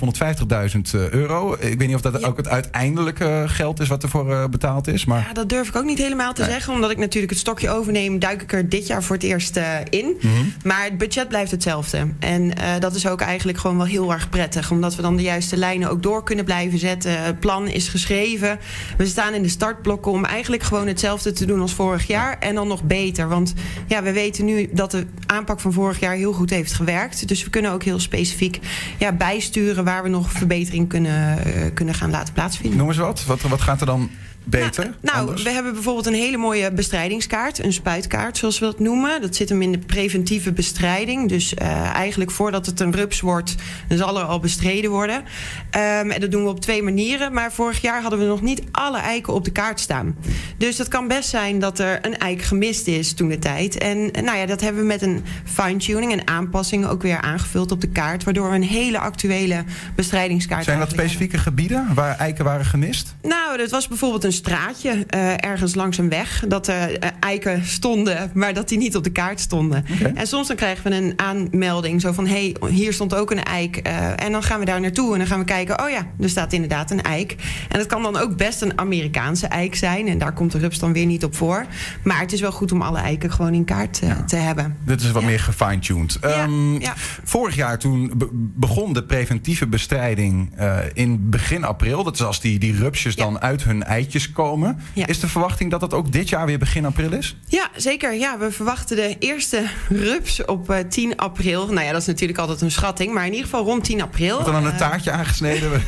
550.000 euro. Ik weet niet of dat ook het uiteindelijke geld is wat ervoor betaald is. Maar... Ja, dat durf ik ook niet helemaal te zeggen. Omdat ik natuurlijk het stokje overneem, duik ik er dit jaar voor het eerst in. Mm -hmm. Maar het budget blijft hetzelfde. En dat is ook eigenlijk gewoon wel heel erg prettig. Omdat we dan de juiste lijnen ook door kunnen blijven zetten. Het plan is geschreven. We staan in de startblokken om eigenlijk gewoon hetzelfde te doen als vorig jaar. En dan nog beter. Want ja, we weten nu dat de aanpak van vorig jaar heel goed heeft gewerkt. Dus we kunnen ook heel specifiek ja, bijsturen waar we nog verbetering kunnen, uh, kunnen gaan laten plaatsvinden. Noem eens wat. Wat, wat gaat er dan beter? Nou, nou we hebben bijvoorbeeld een hele mooie bestrijdigingskaart, een spuitkaart zoals we dat noemen. Dat zit hem in de preventieve bestrijding. Dus uh, eigenlijk voordat het een rups wordt, dan zal er al bestreden worden. Um, en dat doen we op twee manieren. Maar vorig jaar hadden we nog niet alle eiken op de kaart staan. Dus het kan best zijn dat er een eik gemist is toen de tijd. En nou ja, dat hebben we met een fine-tuning en aanpassingen ook weer aangevuld op de kaart. Waardoor we een hele actuele bestrijdingskaart Zijn dat specifieke hebben. gebieden waar eiken waren gemist? Nou, dat was bijvoorbeeld een straatje uh, ergens langs een weg. Dat er uh, eiken stonden, maar dat die niet op de kaart stonden. Okay. En soms dan krijgen we een aanmelding zo van... hé, hey, hier stond ook een eik. Uh, en dan gaan we daar naartoe en dan gaan we kijken... oh ja, er staat inderdaad een eik. En dat kan dan ook best een Amerikaanse eik zijn. En daar komt de rups dan weer niet op voor. Maar het is wel goed om alle eiken gewoon in kaart ja. te hebben. Dit is wat ja. meer gefine-tuned. Um, ja. Vorig jaar toen be begon de preventieve bestrijding in begin april. Dat is als die, die rupsjes dan uit hun eitjes komen. Is de verwachting dat dat ook dit jaar weer begin april is? Ja, zeker. Ja, we verwachten de eerste rups op uh, 10 april. Nou ja, dat is natuurlijk altijd een schatting, maar in ieder geval rond 10 april. Wordt dan een taartje uh, aangesneden?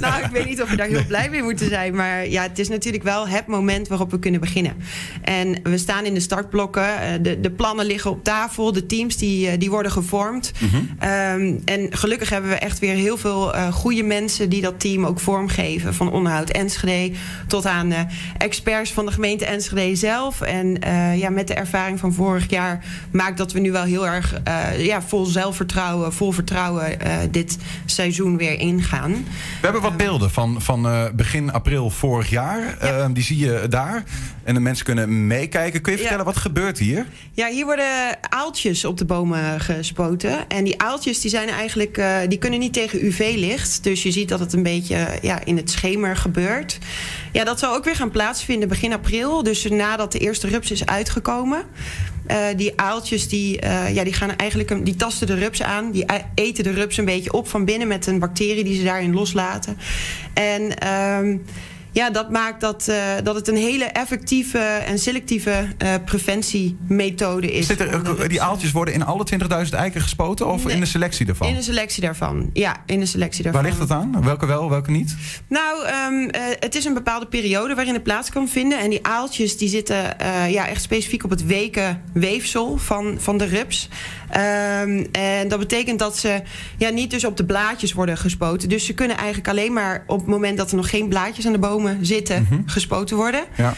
nou, ik weet niet of we daar heel blij mee moeten zijn. Maar ja, het is natuurlijk wel het moment waarop we kunnen beginnen. En we staan in de startblokken. Uh, de, de plannen liggen op tafel. De teams die, die worden gevormd. Mm -hmm. um, en gelukkig hebben we echt weer heel veel goede mensen die dat team ook vormgeven. Van onderhoud Enschede tot aan experts van de gemeente Enschede zelf. En ja, met de ervaring van vorig jaar maakt dat we nu wel heel erg ja, vol zelfvertrouwen, vol vertrouwen dit seizoen weer ingaan. We hebben wat beelden van, van begin april vorig jaar. die zie je daar. En de mensen kunnen meekijken. Kun je vertellen wat gebeurt hier? Ja, hier worden aaltjes op de bomen gespoten. En die aaltjes die zijn eigenlijk, uh, die kunnen niet tegen UV-licht. Dus je ziet dat het een beetje ja, in het schemer gebeurt. Ja, dat zal ook weer gaan plaatsvinden begin april. Dus nadat de eerste rups is uitgekomen. Uh, die aaltjes die, uh, ja, die gaan eigenlijk die tasten de rups aan. Die eten de rups een beetje op van binnen met een bacterie die ze daarin loslaten. En um, ja, dat maakt dat, uh, dat het een hele effectieve en selectieve uh, preventiemethode is. Zit er, die aaltjes worden in alle 20.000 eiken gespoten of in de selectie daarvan? In de selectie daarvan, ja, in de selectie daarvan. Waar ligt dat aan? Welke wel, welke niet? Nou, um, uh, het is een bepaalde periode waarin het plaats kan vinden. En die aaltjes die zitten ja, echt specifiek op het weken weefsel van, van de rups. Um, en dat betekent dat ze ja, niet dus op de blaadjes worden gespoten. Dus ze kunnen eigenlijk alleen maar op het moment dat er nog geen blaadjes aan de bomen zitten, mhm. gespoten worden. Ja.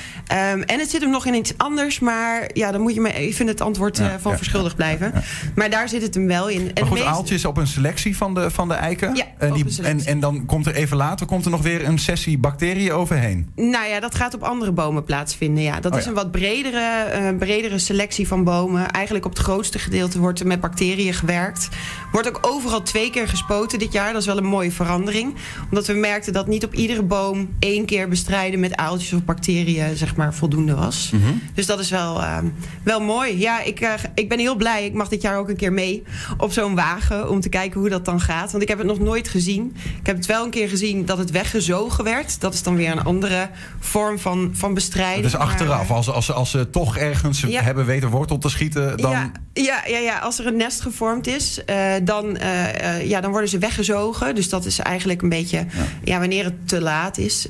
Um, en het zit hem nog in iets anders, maar ja, dan moet je me even het antwoord uh, van verschuldigd blijven. Maar daar zit het hem wel in. En maar goed, meeste... aaltjes op een selectie van de, van de eiken. Ja, en, die, en, en dan komt er even later komt er nog weer een sessie bacteriën overheen. Nou ja, dat gaat op andere bomen plaatsvinden. Ja. Dat oh, is een wat bredere, uh, bredere selectie van bomen. Eigenlijk op het grootste gedeelte wordt met bacteriën gewerkt. Wordt ook overal twee keer gespoten dit jaar. Dat is wel een mooie verandering. Omdat we merkten dat niet op iedere boom één keer bestrijden met aaltjes of bacteriën zeg maar, voldoende was. Mhm. Dus dat is wel, uh, wel mooi. Ja, ik, uh, ik ben heel blij. Ik mag dit jaar ook een keer mee op zo'n wagen om te kijken hoe dat dan gaat. Want ik heb het nog nooit gezien. Ik heb het wel een keer gezien dat het weggezogen werd. Dat is dan weer een andere vorm van, van bestrijding. Dus achteraf, als, als, als ze toch ergens hebben weten wortel te schieten, dan... Ja, ja, ja, ja, als er een nest gevormd is, uh, dan, ja, dan worden ze weggezogen. Dus dat is eigenlijk een beetje ja. wanneer het te laat is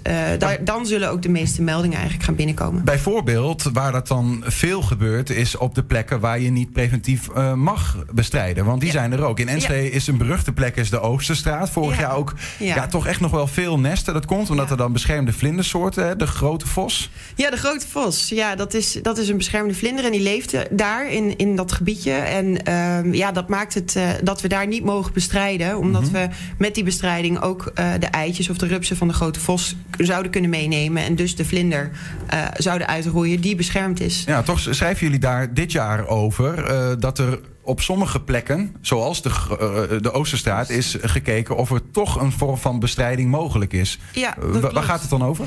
dan zullen ook de meeste meldingen eigenlijk gaan binnenkomen. Bijvoorbeeld, waar dat dan veel gebeurt, is op de plekken waar je niet preventief uh, mag bestrijden. Want die zijn er ook. In Enschede is een beruchte plek is de Oosterstraat. Vorig jaar ook ja. toch echt nog wel veel nesten. Dat komt omdat er dan beschermde vlindersoorten, de grote vos. Ja, de grote vos. Ja, dat is, dat is een beschermde vlinder en die leeft daar in, in dat gebiedje. En uh, ja, dat maakt het uh, dat we daar niet mogen bestrijden. Omdat mm -hmm. we met die bestrijding ook uh, de eitjes of de rupsen van de grote vos zouden kunnen meenemen. En dus de vlinder uh, zouden uitroeien die beschermd is. Ja, toch schrijven jullie daar dit jaar over uh, dat er op sommige plekken, zoals de, uh, de Oosterstraat, is gekeken of er toch een vorm van bestrijding mogelijk is. Ja, waar gaat het dan over?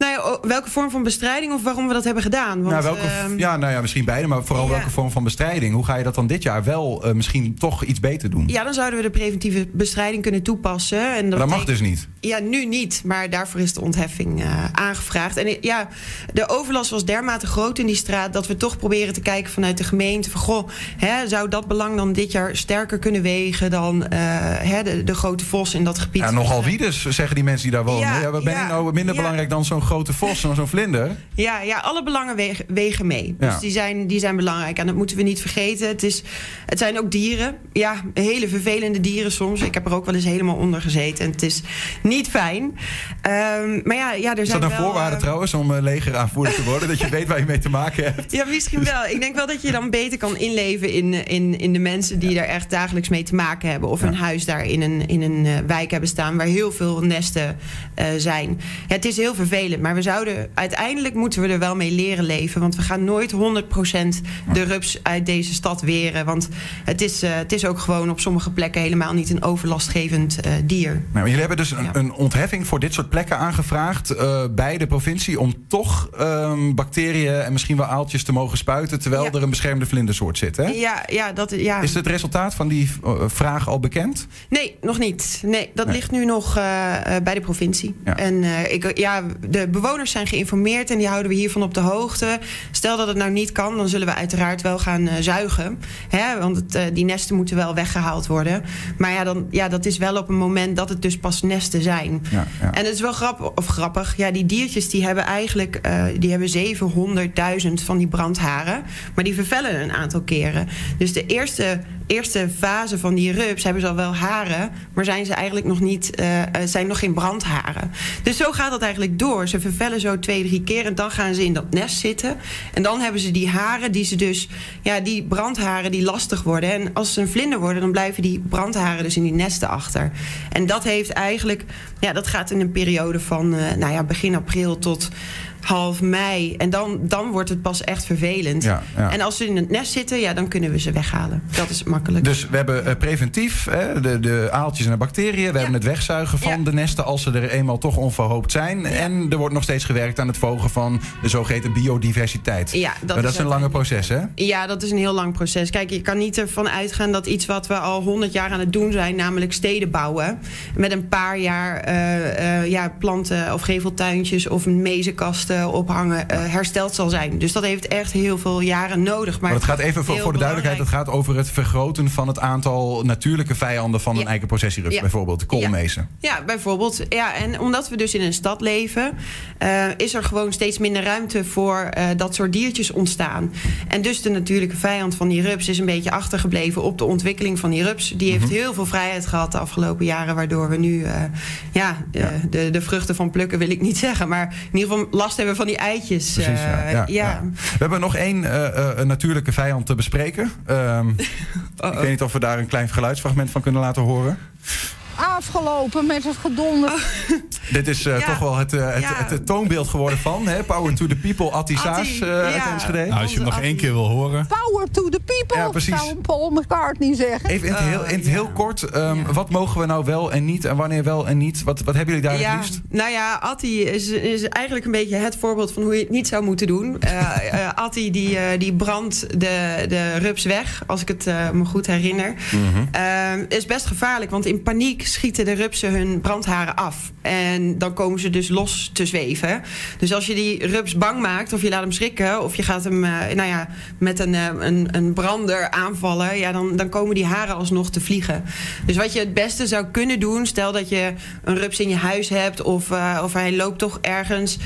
Nou ja, welke vorm van bestrijding of waarom we dat hebben gedaan? Want, nou, welke, uh, ja, nou ja, misschien beide, maar vooral welke vorm van bestrijding. Hoe ga je dat dan dit jaar wel uh, misschien toch iets beter doen? Ja, dan zouden we de preventieve bestrijding kunnen toepassen. En dat, dat mag dus niet? Ja, nu niet, maar daarvoor is de ontheffing uh, aangevraagd. En ja, de overlast was dermate groot in die straat... dat we toch proberen te kijken vanuit de gemeente... van goh, hè, zou dat belang dan dit jaar sterker kunnen wegen... dan hè, de, de, grote vos in dat gebied? Ja, nogal wie dus, zeggen die mensen die daar wonen. Ja, ja wat ben ik nou minder belangrijk dan zo'n grote vos en zo'n vlinder. Ja, ja alle belangen wegen, wegen mee. Dus die, zijn, die zijn belangrijk. En dat moeten we niet vergeten. Het, is, het zijn ook dieren. Ja, hele vervelende dieren soms. Ik heb er ook wel eens helemaal onder gezeten. En het is niet fijn. Um, maar ja, ja, er is zijn dat een voorwaarde uh, trouwens om uh, legeraanvoerder te worden? dat je weet waar je mee te maken hebt? Ja, misschien wel. Ik denk wel dat je dan beter kan inleven in, in, in de mensen die ja. er echt dagelijks mee te maken hebben. Of ja. een huis daar in een, in een uh, wijk hebben staan waar heel veel nesten zijn. Ja, het is heel vervelend, maar we zouden uiteindelijk moeten we er wel mee leren leven. Want we gaan nooit 100% de rups uit deze stad weren. Want het is, uh, het is ook gewoon op sommige plekken helemaal niet een overlastgevend uh, dier. Nou, jullie hebben dus een, ja. een, ontheffing voor dit soort plekken aangevraagd uh, bij de provincie om toch um, bacteriën en misschien wel aaltjes te mogen spuiten terwijl ja. er een beschermde vlindersoort zit. Hè? Ja, ja, dat, ja. Is het resultaat van die vraag al bekend? Nee, nog niet. Nee, dat nee. ligt nu nog bij de provincie. Ja. En ik, ja, de bewoners zijn geïnformeerd en die houden we hiervan op de hoogte. Stel dat het nou niet kan, dan zullen we uiteraard wel gaan uh, zuigen. Hè? Want het, uh, die nesten moeten wel weggehaald worden. Maar ja, dan, ja, dat is wel op een moment dat het dus pas nesten zijn. Ja, ja. En het is wel grappig, of grappig, ja, die diertjes die hebben eigenlijk uh, die hebben 700.000 van die brandharen. Maar die vervellen een aantal keren. Dus de eerste eerste fase van die rups hebben ze al wel haren, maar zijn ze eigenlijk nog niet, eh, eh, zijn nog geen brandharen. Dus zo gaat dat eigenlijk door. Ze vervellen zo twee, drie keer en dan gaan ze in dat nest zitten. En dan hebben ze die haren die ze dus, ja, die brandharen die lastig worden. En als ze een vlinder worden, dan blijven die brandharen dus in die nesten achter. En dat heeft eigenlijk, ja, dat gaat in een periode van, eh, nou ja, begin april tot half mei. En dan, dan wordt het pas echt vervelend. Ja, ja. En als ze in het nest zitten, ja, dan kunnen we ze weghalen. Dat is makkelijk. Dus we hebben eh, preventief hè, de, de aaltjes en de bacteriën. We hebben het wegzuigen van de nesten als ze er eenmaal toch onverhoopt zijn. En er wordt nog steeds gewerkt aan het verhogen van de zogeheten biodiversiteit. Ja, dat maar is dat is een lange proces, hè? Ja, dat is een heel lang proces. Kijk, je kan niet ervan uitgaan dat iets wat we al honderd jaar aan het doen zijn, namelijk steden bouwen, met een paar jaar eh, eh, ja, planten of geveltuintjes of mezenkasten ophangen, eh, hersteld zal zijn. Dus dat heeft echt heel veel jaren nodig. Maar, Maar het gaat even voor, voor de duidelijkheid: het gaat over het vergroten van het aantal natuurlijke vijanden van een Ja. eikenprocessierups, Ja. bijvoorbeeld, de koolmezen. Ja, bijvoorbeeld. Ja, en omdat we dus in een stad leven, eh, is er gewoon steeds minder ruimte voor eh, dat soort diertjes ontstaan. En dus de natuurlijke vijand van die rups is een beetje achtergebleven op de ontwikkeling van die rups. Die heeft Mhm. heel veel vrijheid gehad de afgelopen jaren, waardoor we nu eh, ja, eh, De, de vruchten van plukken wil ik niet zeggen, maar in ieder geval last hebben van die eitjes. Precies, ja, eh, ja, ja. ja. We hebben nog één eh, eh, een natuurlijke vijand te bespreken. Ehm, ik weet niet of we daar een klein geluidsfragment van kunnen laten horen. Afgelopen met het gedonder. Dit is eh, Ja. toch wel het, eh, het, Ja. het, het toonbeeld geworden van hè? Power to the People, Attie Saas eh, uit ja. Enschede. Nou, als je hem nog één keer wil horen. Power to the people, Ja, precies. zou een Paul McCartney zeggen. Even in het heel, in het Oh, heel ja. kort, ehm, Ja. wat mogen we nou wel en niet en wanneer wel en niet? Wat, wat hebben jullie daar het liefst? nou ja, Atti is, is eigenlijk een beetje het voorbeeld van hoe je het niet zou moeten doen. Eh eh, Atti die, eh, die brandt de, de rups weg, als ik het eh, me goed herinner. Eh, is best gevaarlijk, want in paniek schieten de rupsen hun brandharen af. En dan komen ze dus los te zweven. Dus als je die rups bang maakt, of je laat hem schrikken, of je gaat hem eh, nou ja, met een, eh, een, een brander aanvallen, ja, dan, dan komen die haren alsnog te vliegen. Dus wat je het beste zou kunnen doen, stel dat je een rups in je huis hebt of, eh, of hij loopt toch ergens,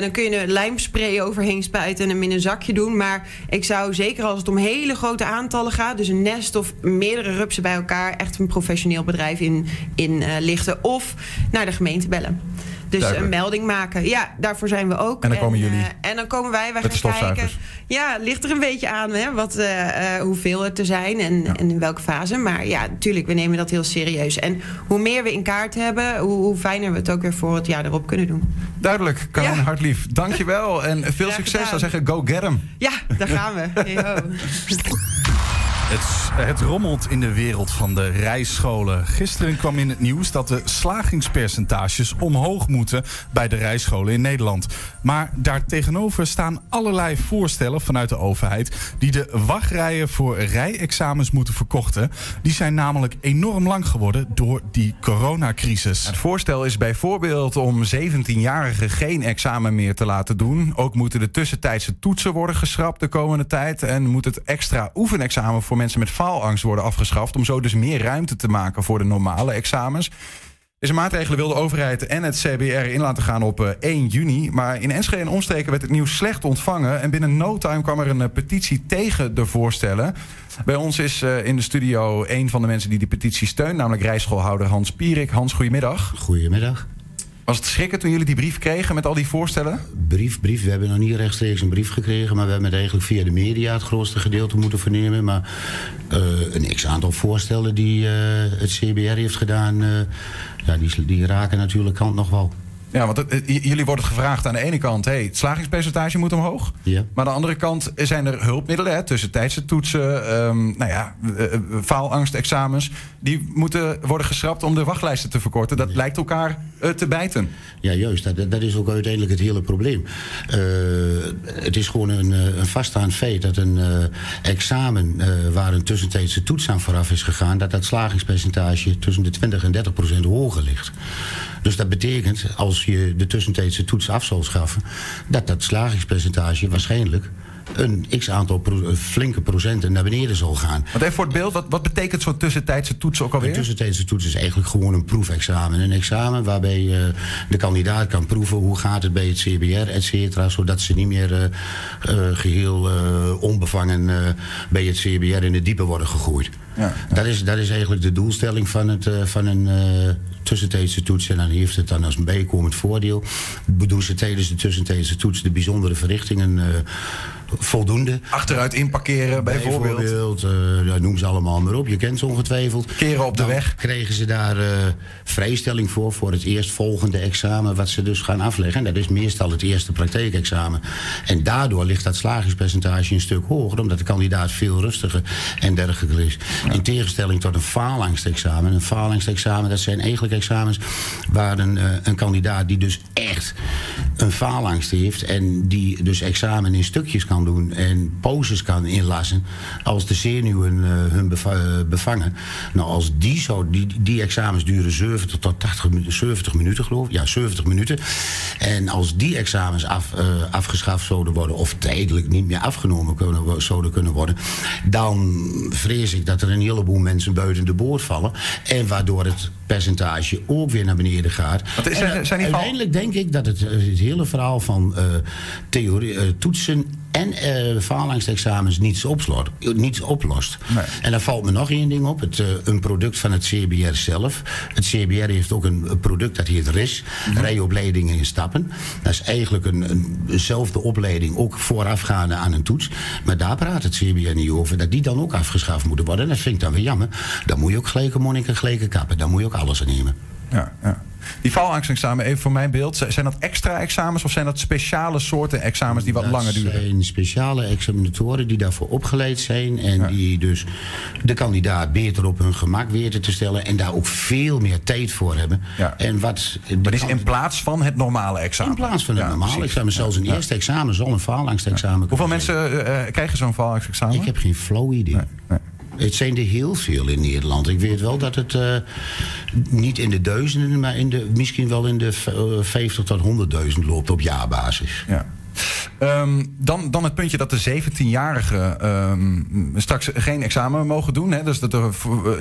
dan kun je er lijmspray overheen spuiten en hem in een zakje doen. Maar ik zou zeker als het om hele grote aantallen gaat, dus een nest of meerdere rupsen bij elkaar, echt een professioneel bedrijf in, in eh, lichten of naar de gemeente bellen. Dus Duidelijk. een melding maken. Ja, daarvoor zijn we ook. En dan komen jullie. eh, en dan komen wij, wij Met gaan kijken. Ja, ligt er een beetje aan hè, wat, eh, hoeveel er te zijn en, en in welke fase. Maar ja, natuurlijk, we nemen dat heel serieus. En hoe meer we in kaart hebben, hoe, hoe fijner we het ook weer voor het jaar erop kunnen doen. Duidelijk, Ja. Hartlief. Dankjewel en veel Graag succes. zou zeggen, go get 'em. Ja, daar gaan we. Het, het rommelt in de wereld van de rijscholen. Gisteren kwam in het nieuws dat de slagingspercentages omhoog moeten bij de rijscholen in Nederland. Maar daartegenover staan allerlei voorstellen vanuit de overheid die de wachtrijen voor rijexamens moeten verkorten. Die zijn namelijk enorm lang geworden door die coronacrisis. Het voorstel is bijvoorbeeld om 17-jarigen geen examen meer te laten doen. Ook moeten de tussentijdse toetsen worden geschrapt de komende tijd. En moet het extra oefenexamen voor mensen met faalangst worden afgeschaft. Om zo dus meer ruimte te maken voor de normale examens. Deze maatregelen wil de overheid en het CBR in laten gaan op eh, 1 juni. Maar in Enschede en omstreken werd het nieuws slecht ontvangen. En binnen no time kwam er een eh, petitie tegen de voorstellen. Bij ons is eh, in de studio een van de mensen die die petitie steunt. Namelijk rijschoolhouder Hans Pierik. Hans, goedemiddag. Goedemiddag. Was het schrikken toen jullie die brief kregen met al die voorstellen? Brief, brief. We hebben nog niet rechtstreeks een brief gekregen, maar we hebben het eigenlijk via de media het grootste gedeelte moeten vernemen. Maar eh, een x-aantal voorstellen die eh, het CBR heeft gedaan, eh, ja, die, die raken natuurlijk kant nog wel. Ja, want het- jullie worden gevraagd aan de ene kant... Hey, het slagingspercentage moet omhoog. Ja. Maar aan de andere kant zijn er hulpmiddelen... Hè, tussentijdse toetsen, ehm, nou ja, faalangstexamens... die moeten worden geschrapt om de wachtlijsten te verkorten. Dat lijkt elkaar te bijten. Ja, juist. Dat, dat is ook uiteindelijk het hele probleem. Eh, het is gewoon een, eh, een vaststaand feit dat een eh, examen eh, waar een tussentijdse toets aan vooraf is gegaan, dat dat slagingspercentage tussen de 20 en 30 procent hoger ligt. Dus dat betekent, als je de tussentijdse toets af zal schaffen, dat dat slagingspercentage waarschijnlijk een x aantal pro- een flinke procenten naar beneden zal gaan. Want even voor het beeld, wat, wat betekent zo'n tussentijdse toets ook Een alweer? tussentijdse toets is eigenlijk gewoon een proefexamen. Een examen waarbij eh, de kandidaat kan proeven hoe gaat het bij het CBR, et cetera. Zodat ze niet meer eh, eh, geheel eh, onbevangen bij het CBR in het diepe worden gegooid. Ja. Dat, is, dat is eigenlijk de doelstelling van, het, van een tussentijdse toets. En dan heeft het dan als een bijkomend voordeel. Doen ze tijdens de tussentijdse toets de bijzondere verrichtingen voldoende. Achteruit inparkeren bijvoorbeeld. Bijvoorbeeld, eh, noem ze allemaal maar op. Je kent ze ongetwijfeld. Keren op de Dan weg. kregen ze daar eh, vrijstelling voor, voor het eerstvolgende examen wat ze dus gaan afleggen. En dat is meestal het eerste praktijkexamen. En daardoor ligt dat slagingspercentage een stuk hoger, omdat de kandidaat veel rustiger en dergelijke is. In tegenstelling tot een faalangstexamen. Een faalangstexamen, dat zijn eigenlijk examens waar een, eh, een kandidaat die dus echt een faalangst heeft en die dus examen in stukjes kan doen en poses kan inlassen als de zenuwen eh, hun eh, bevangen. Nou, als die zo, die, die examens duren 70 tot 80 minuten, 70 minuten geloof ik. Ja, 70 minuten. En als die examens af, eh, afgeschaft zouden worden of tijdelijk niet meer afgenomen kunnen, zouden kunnen worden, dan vrees ik dat er een heleboel mensen buiten de boord vallen. En waardoor het percentage ook weer naar beneden gaat. Want is En, zijn die uiteindelijk denk ik dat het, eh, het hele verhaal van eh, theorie, eh, toetsen en eh faalangstexamens niets, opslot, niets oplost. Nee. En dan valt me nog één ding op. Het, een product van het CBR zelf. Het CBR heeft ook een, product dat heet RIS. Mhm. Rijopleidingen in stappen. Dat is eigenlijk een, een, dezelfde opleiding, ook voorafgaande aan een toets. Maar daar praat het CBR niet over. Dat die dan ook afgeschaft moeten worden. En dat vind ik dan weer jammer. Dan moet je ook gelijke monniken, gelijke kappen. Dan moet je ook alles aan nemen. Ja, ja. Die faalangstexamen, even voor mijn beeld. Zijn dat extra examens of zijn dat speciale soorten examens die wat dat langer duren? zijn speciale examinatoren die daarvoor opgeleid zijn. En die dus de kandidaat beter op hun gemak weten te stellen. En daar ook veel meer tijd voor hebben. Ja. En wat Maar is in plaats van het normale examen. in plaats van een Ja, normaal precies. examen. Zelfs een eerste examen zal een faalangstexamen Hoeveel mensen eh, eh, krijgen zo'n faalangstexamen? Ik heb geen flow idee. nee. Het zijn er heel veel in Nederland. Ik weet wel dat het eh, niet in de duizenden, maar in de, misschien wel in de v- eh, 50 tot 100.000 loopt op jaarbasis. Ja. Ehm, dan, dan het puntje dat de 17-jarigen ehm, straks geen examen mogen doen. Hè? Dus dat, er,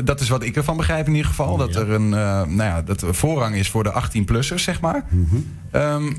dat is wat ik ervan begrijp in ieder geval. Dat er een eh, nou ja, dat er voorrang is voor de 18-plussers, zeg maar. Ehm,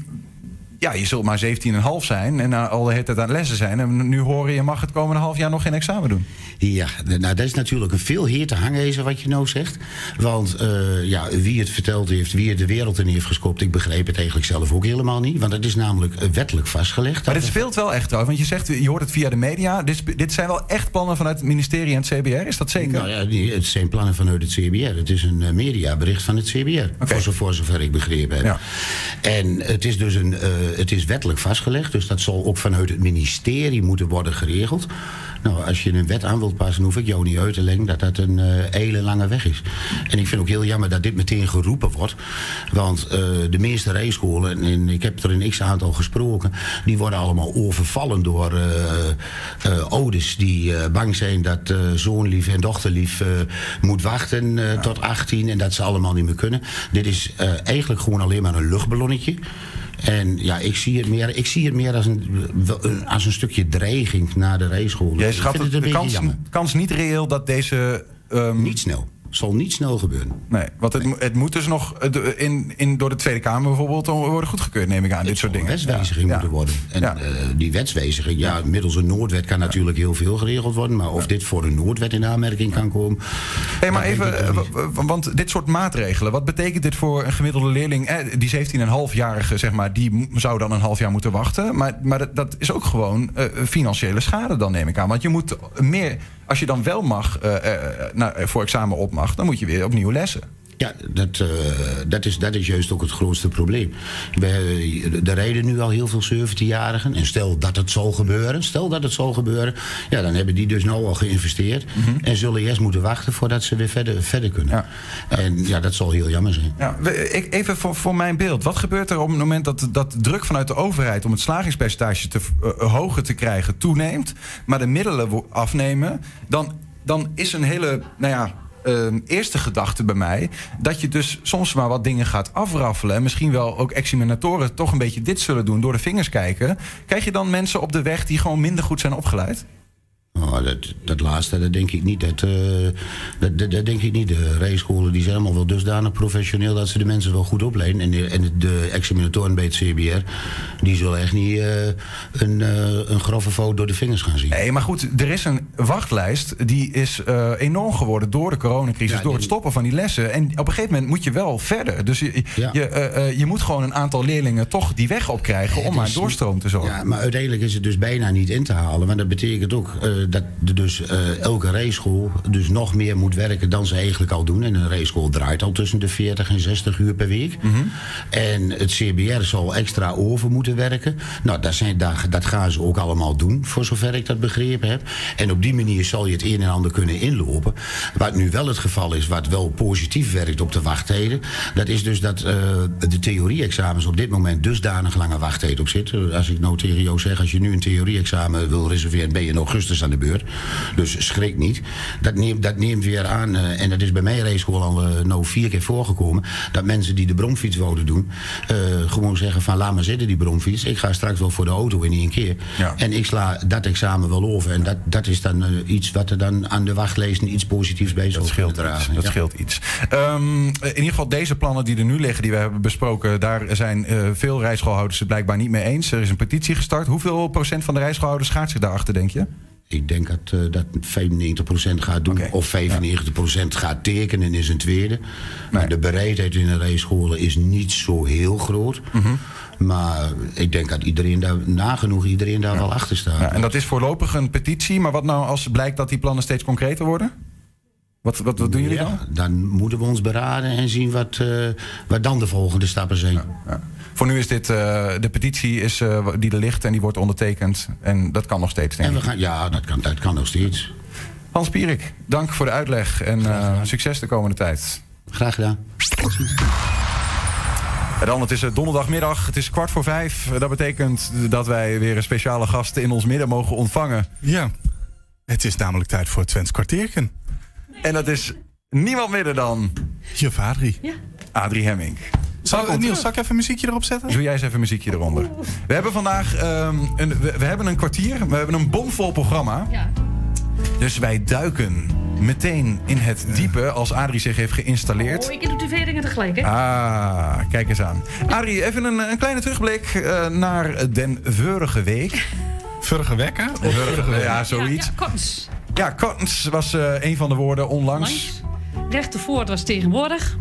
ja, je zult maar 17,5 zijn en al de hele tijd aan het lessen zijn. En nu horen je mag het komende half jaar nog geen examen doen. Ja, nou, dat is natuurlijk een veel heer te hangijzer wat je nou zegt. Want eh, ja, wie het verteld heeft, wie het de wereld in heeft geskopt... ik begreep het eigenlijk zelf ook helemaal niet. Want het is namelijk eh, wettelijk vastgelegd. Maar dit speelt wel echt trouwens. Want je zegt, je hoort het via de media. Dit, dit zijn wel echt plannen vanuit het ministerie en het CBR. Is dat zeker? Nou ja, het zijn plannen vanuit het CBR. Het is een eh, mediabericht van het CBR. Voor, zo, voor zover ik begrepen heb. Ja. En het is dus een, het is wettelijk vastgelegd. Dus dat zal ook vanuit het ministerie moeten worden geregeld. Nou, als je een wet aan wilt passen, hoef ik jou niet uit te leggen dat dat een eh, hele lange weg is. En ik vind ook heel jammer dat dit meteen geroepen wordt. Want eh, de meeste rijscholen, en, ik heb er een x aantal gesproken, die worden allemaal overvallen door eh eh, ouders die eh, bang zijn dat eh, zoonlief en dochterlief eh, moet wachten eh, tot 18 en dat ze allemaal niet meer kunnen. Dit is eh, eigenlijk gewoon alleen maar een luchtballonnetje. En ja, ik zie het meer, ik zie het meer als, een, als een stukje dreiging naar de rijscholen. Jij schat het een de beetje kans, jammer. kans niet reëel dat deze... ehm, Niet snel. Zal niet snel gebeuren. Nee, want het, het moet dus nog eh, in, in, door de Tweede Kamer bijvoorbeeld worden goedgekeurd, neem ik aan, dit soort Een dingen. wetswijziging Ja. moeten worden. En Ja. eh, die wetswijziging, ja, middels een Noordwet kan natuurlijk heel veel geregeld worden. Maar of dit voor een Noordwet in aanmerking kan komen. Hey, maar even, eh, want dit soort maatregelen, wat betekent dit voor een gemiddelde leerling? Eh, die 17,5-jarige, zeg maar, die zou dan een half jaar moeten wachten. Maar, maar dat, dat is ook gewoon financiële schade, dan neem ik aan. Want je moet meer, als je dan wel mag, eh, eh, nou, voor examen op mag, dan moet je weer opnieuw lessen. Ja, dat, eh, dat, is, dat is juist ook het grootste probleem. We, er rijden nu al heel veel 17-jarigen. En stel dat het zal gebeuren, stel dat het zal gebeuren... ja, dan hebben die dus nou al geïnvesteerd... en zullen eerst moeten wachten voordat ze weer verder, verder kunnen. Ja. En ja, dat zal heel jammer zijn. Ja, even voor, voor mijn beeld. Wat gebeurt er op het moment dat, dat druk vanuit de overheid om het slagingspercentage te, eh, hoger te krijgen toeneemt, maar de middelen afnemen? Dan, dan is een hele, nou ja. Ehm, eerste gedachte bij mij dat je dus soms maar wat dingen gaat afraffelen. En misschien wel ook examinatoren toch een beetje dit zullen doen, door de vingers kijken. Krijg je dan mensen op de weg die gewoon minder goed zijn opgeleid? Oh, dat, dat laatste, dat denk ik niet. Dat, eh, dat, dat, dat denk ik niet. De rijscholen die zijn allemaal wel dusdanig professioneel... dat ze de mensen wel goed opleiden. En de, en de, examinatoren bij het CBR... die zullen echt niet eh, een, eh, een grove foto door de vingers gaan zien. Nee, maar goed, er is een wachtlijst die is enorm geworden door de coronacrisis, Ja, door het stoppen van die lessen. En op een gegeven moment moet je wel verder. Dus je, Ja. je, je moet gewoon een aantal leerlingen toch die weg op krijgen om maar doorstroom te zorgen. Ja, maar uiteindelijk is het dus bijna niet in te halen. Want dat betekent ook dat er dus eh, elke rijschool dus nog meer moet werken dan ze eigenlijk al doen. En een rijschool draait al tussen de 40 en 60 uur per week. En het CBR zal extra over moeten werken. Nou, dat, zijn, dat, dat gaan ze ook allemaal doen, voor zover ik dat begrepen heb. En op die manier zal je het een en ander kunnen inlopen. Wat nu wel het geval is, wat wel positief werkt op de wachtijden... dat is dus dat eh, de theorie-examens op dit moment dusdanig lange wachttijd op zitten. Als ik nou tegen jou zeg, als je nu een theorie-examen wil reserveren... ben je in augustus aan de beurt. Dus schrik niet. Dat neemt, dat neemt weer aan, eh, en dat is bij mijn raceschool al eh, nou vier keer voorgekomen... dat mensen die de bromfiets wouden doen... eh, gewoon zeggen van laat maar zitten die bromfiets. Ik ga straks wel voor de auto in één keer. Ja. En ik sla dat examen wel over. En dat, dat is dan iets wat er dan aan de wachtlijsten iets positiefs bij zou Dat scheelt dragen. Dat scheelt iets. Ehm, in ieder geval, deze plannen die er nu liggen, die we hebben besproken, daar zijn veel rijschoolhouders het blijkbaar niet mee eens. Er is een petitie gestart. Hoeveel procent van de rijschoolhouders schaart zich daarachter, denk je? Ik denk dat, eh, dat 95% gaat doen of 95% gaat tekenen is een tweede. Maar de bereidheid in de rijscholen is niet zo heel groot. Mhm. Maar ik denk dat iedereen daar, nagenoeg iedereen daar wel achter staat. Ja, en dat is voorlopig een petitie. Maar wat nou als blijkt dat die plannen steeds concreter worden? Wat, wat, wat doen jullie dan? Ja, dan moeten we ons beraden en zien wat, eh, wat dan de volgende stappen zijn. Ja. Voor nu is dit, eh, de petitie is, eh, die er ligt en die wordt ondertekend. En dat kan nog steeds, denk En we gaan, ja, dat kan, dat kan nog steeds. Hans Pierik, dank voor de uitleg en eh, succes de komende tijd. Graag gedaan. En dan, het is donderdagmiddag, het is kwart voor vijf. Dat betekent dat wij weer een speciale gast in ons midden mogen ontvangen. Ja, het is namelijk tijd voor het Twents kwartierken. En dat is niemand minder dan Je Adrie. Adrie Hemming. Zal, Niels, zal ik even een muziekje erop zetten? Doe jij eens even een muziekje eronder. We hebben vandaag ehm, een, we, we hebben een kwartier, we hebben een bomvol programma. Ja. Dus wij duiken meteen in het diepe als Adrie zich heeft geïnstalleerd. Oh, ik doe twee dingen tegelijk, hè? Ah, kijk eens aan. Adrie, even een, een kleine terugblik eh, naar den vorige week. Vorige wekker? Ja, zoiets. Ja, ja. Ja, Cottons was eh, een van de woorden onlangs. Langs. Rechtervoort was tegenwoordig.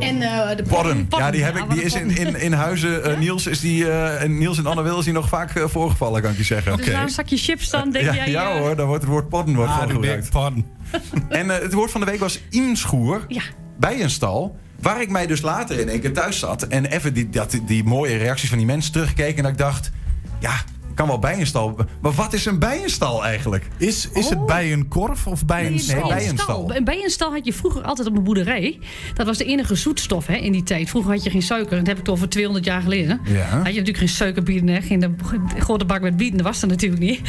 En eh de Podden. Ja, die, heb ik, die is in, in, in huizen. eh, Niels, is die, eh, en Niels en Anne Wil is die nog vaak eh, voorgevallen, kan ik je zeggen. Dus na een zakje chips dan denk Ja, jij... ja hoor, daar wordt het woord podden wordt Ah, van gebruikt. pardon. En het woord van de week was inschoer. Ja. Bij een stal. Waar ik mij dus later in één keer thuis zat. En even die, dat, die mooie reacties van die mensen terugkeek. En dat ik dacht, ja, kan wel bijenstal. Maar wat is een bijenstal eigenlijk? Is, is het Oh. bij een korf of bij een Nee, stal? bij een stal. En bij een stal had je vroeger altijd op een boerderij. Dat was de enige zoetstof hè, in die tijd. Vroeger had je geen suiker. Dat heb ik het over 200 jaar geleden. Ja. Had je natuurlijk geen suikerbieten. Hè. Geen de grote bak met bieten. Dat was er natuurlijk niet.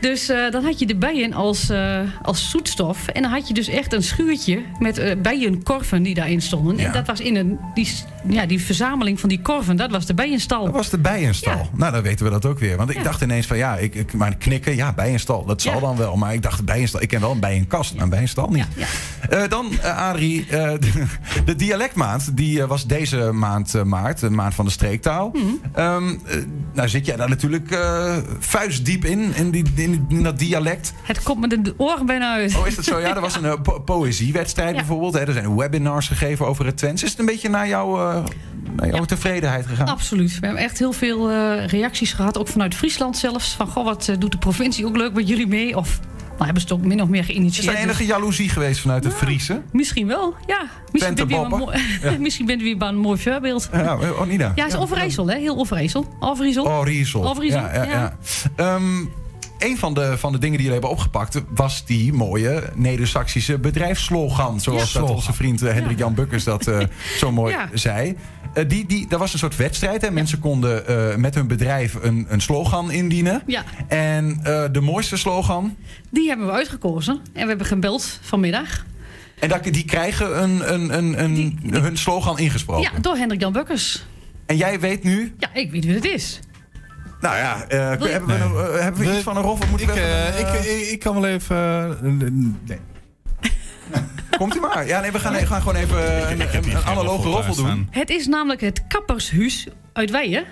Dus eh, dan had je de bijen als, eh, als zoetstof. En dan had je dus echt een schuurtje met eh, bijenkorven die daarin stonden. Ja. En dat was in een, die, ja, die verzameling van die korven. Dat was de bijenstal. Dat was de bijenstal. Ja. Nou, dan weten we dat ook weer. Want ik. Dacht ineens van ja, ik, ik, maar knikken, ja, bijenstal. Dat zal Ja. dan wel. Maar ik dacht bijenstal. Ik ken wel een bijenkast, maar een bijenstal niet. Eh, dan, eh Adrie, eh, de, de dialectmaand, die was deze maand maart, de maand van de streektaal. Eh, nou zit jij daar natuurlijk vuistdiep in, in, die, in, in dat dialect. Het komt met de oren bijna uit. Oh, is dat zo? Ja, er was een po- poëziewedstrijd bijvoorbeeld. Hè. Er zijn webinars gegeven over het Twents. Is het een beetje naar, jou, eh, naar jouw Ja. tevredenheid gegaan? Absoluut. We hebben echt heel veel reacties gehad, ook vanuit Friesland zelfs. Van, goh, wat eh, doet de provincie ook leuk met jullie mee? Of nou, hebben ze het ook min of meer Is geïnitieerd. er enige jaloezie geweest vanuit het Friese? Dus Misschien wel, ja. Misschien bent u weer een boppen. mooi- Misschien bent u weer een mooi voorbeeld. Ja, oh, Nina. Ja, is Overijssel, hè? Heel Overijssel. Overijssel. Oh. Overijssel, Ja, ja, ja. ja. Ehm, een van de, van de dingen die jullie hebben opgepakt was die mooie Neder-Saxische bedrijfsslogan. Zoals Ja. dat onze vriend eh, Hendrik Jan Bukkers dat eh, zo mooi Ja. zei. Eh, die, die, dat was een soort wedstrijd. Hè? Mensen konden eh, met hun bedrijf een, een slogan indienen. Ja. En eh, de mooiste slogan. Die hebben we uitgekozen. En we hebben gebeld vanmiddag. En dat, die krijgen een, een, een, een, hun slogan ingesproken. Ja, door Hendrik Jan Bukkers. En jij weet nu... Ja, ik weet wie het is. Nou ja, eh, hebben, we, Nee. hebben we iets van een rof? Of moeten Ik, ik, ik, ik kan wel even... nee. Komt u maar. Ja, nee, we gaan, we gaan gewoon even een, een, een analoge roffel doen. Het is namelijk het Kappershuis uit Weijen.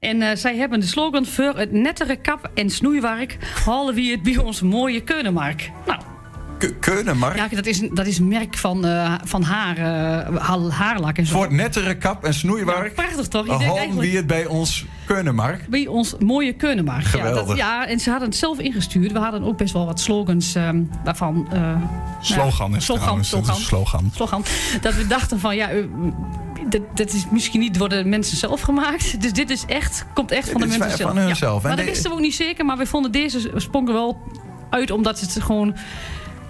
En eh, zij hebben de slogan voor het nettere kap- en snoeiwerk... halen we het bij ons mooie Keunemark. Nou, Keunemark? ja, dat is, een- dat is een merk van, eh, van haar, eh, haar- haarlak en zo. Voor het nettere kap en snoeiwerk. Ja, prachtig toch? Je denkt Halen eigenlijk- wie het bij ons Keunemark. bij ons mooie Keunemark. Ja, Geweldig. dat, ja, en ze hadden het zelf ingestuurd. We hadden ook best wel wat slogans ehm, waarvan... eh, Slogan ja, is slogan, trouwens, dat is slogan, slogan. slogan. Dat we dachten van, ja, dat, dat is misschien niet door de mensen zelf gemaakt. Dus dit is echt, komt echt van de Dit mensen van zelf. hunzelf. En Maar dat wisten we ook niet zeker. Maar we vonden deze sprong er wel uit, omdat het gewoon...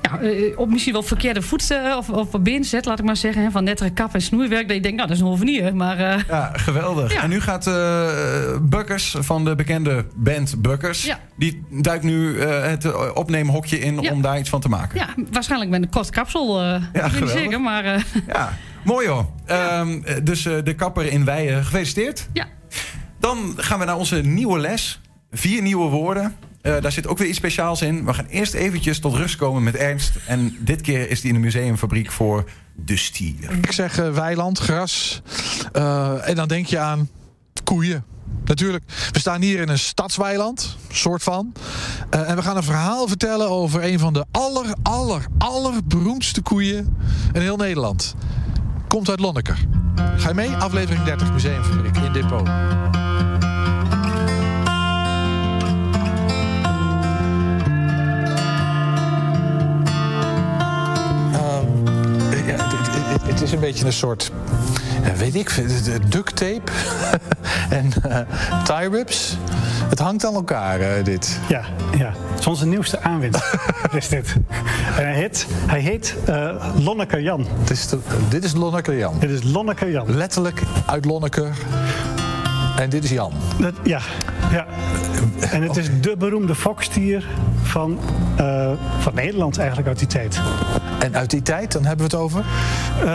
Ja, eh, op misschien wel verkeerde voet eh, of, of zet, laat ik maar zeggen. hè, Van nettere kap en snoeiwerk. Dat je denkt, nou, dat is een hovenier. Maar eh, Ja, geweldig. Ja. En nu gaat eh Bukkers van de bekende band Bukkers... Ja. die duikt nu eh, het eh, opneemhokje in Ja. om daar iets van te maken. ja, waarschijnlijk met een kort kapsel. eh ik niet zeker, maar... eh, Ja, mooi hoor. Ehm, eh, dus eh, de kapper in Weijen, gefeliciteerd. Ja. Dan gaan we naar onze nieuwe les. Vier nieuwe woorden. Eh, daar zit ook weer iets speciaals in. We gaan eerst eventjes tot rust komen met Ernst. En dit keer is die in de museumfabriek voor de stier. Ik zeg eh, weiland, gras. Eh, en dan denk je aan koeien. Natuurlijk, we staan hier in een stadsweiland, soort van. En we gaan een verhaal vertellen over een van de aller, aller, allerberoemdste koeien in heel Nederland. Komt uit Lonneker. Ga je mee? Aflevering 30, Museumfabriek in Depot. Het, is een beetje een soort, ja, weet ik, duct tape en eh, tie rips. Het hangt aan elkaar, eh, dit. Ja, ja. Het is onze nieuwste aanwinst. is dit. En hij heet, hij heet eh, Lonneke Jan. Het is de- dit is Lonneke Jan. Dit is Lonneke Jan. Letterlijk uit Lonneker. En dit is Jan. Dat, ja, ja. En het is de beroemde fokstier van, eh, van Nederland eigenlijk uit die tijd. En uit die tijd, dan hebben we het over? Eh,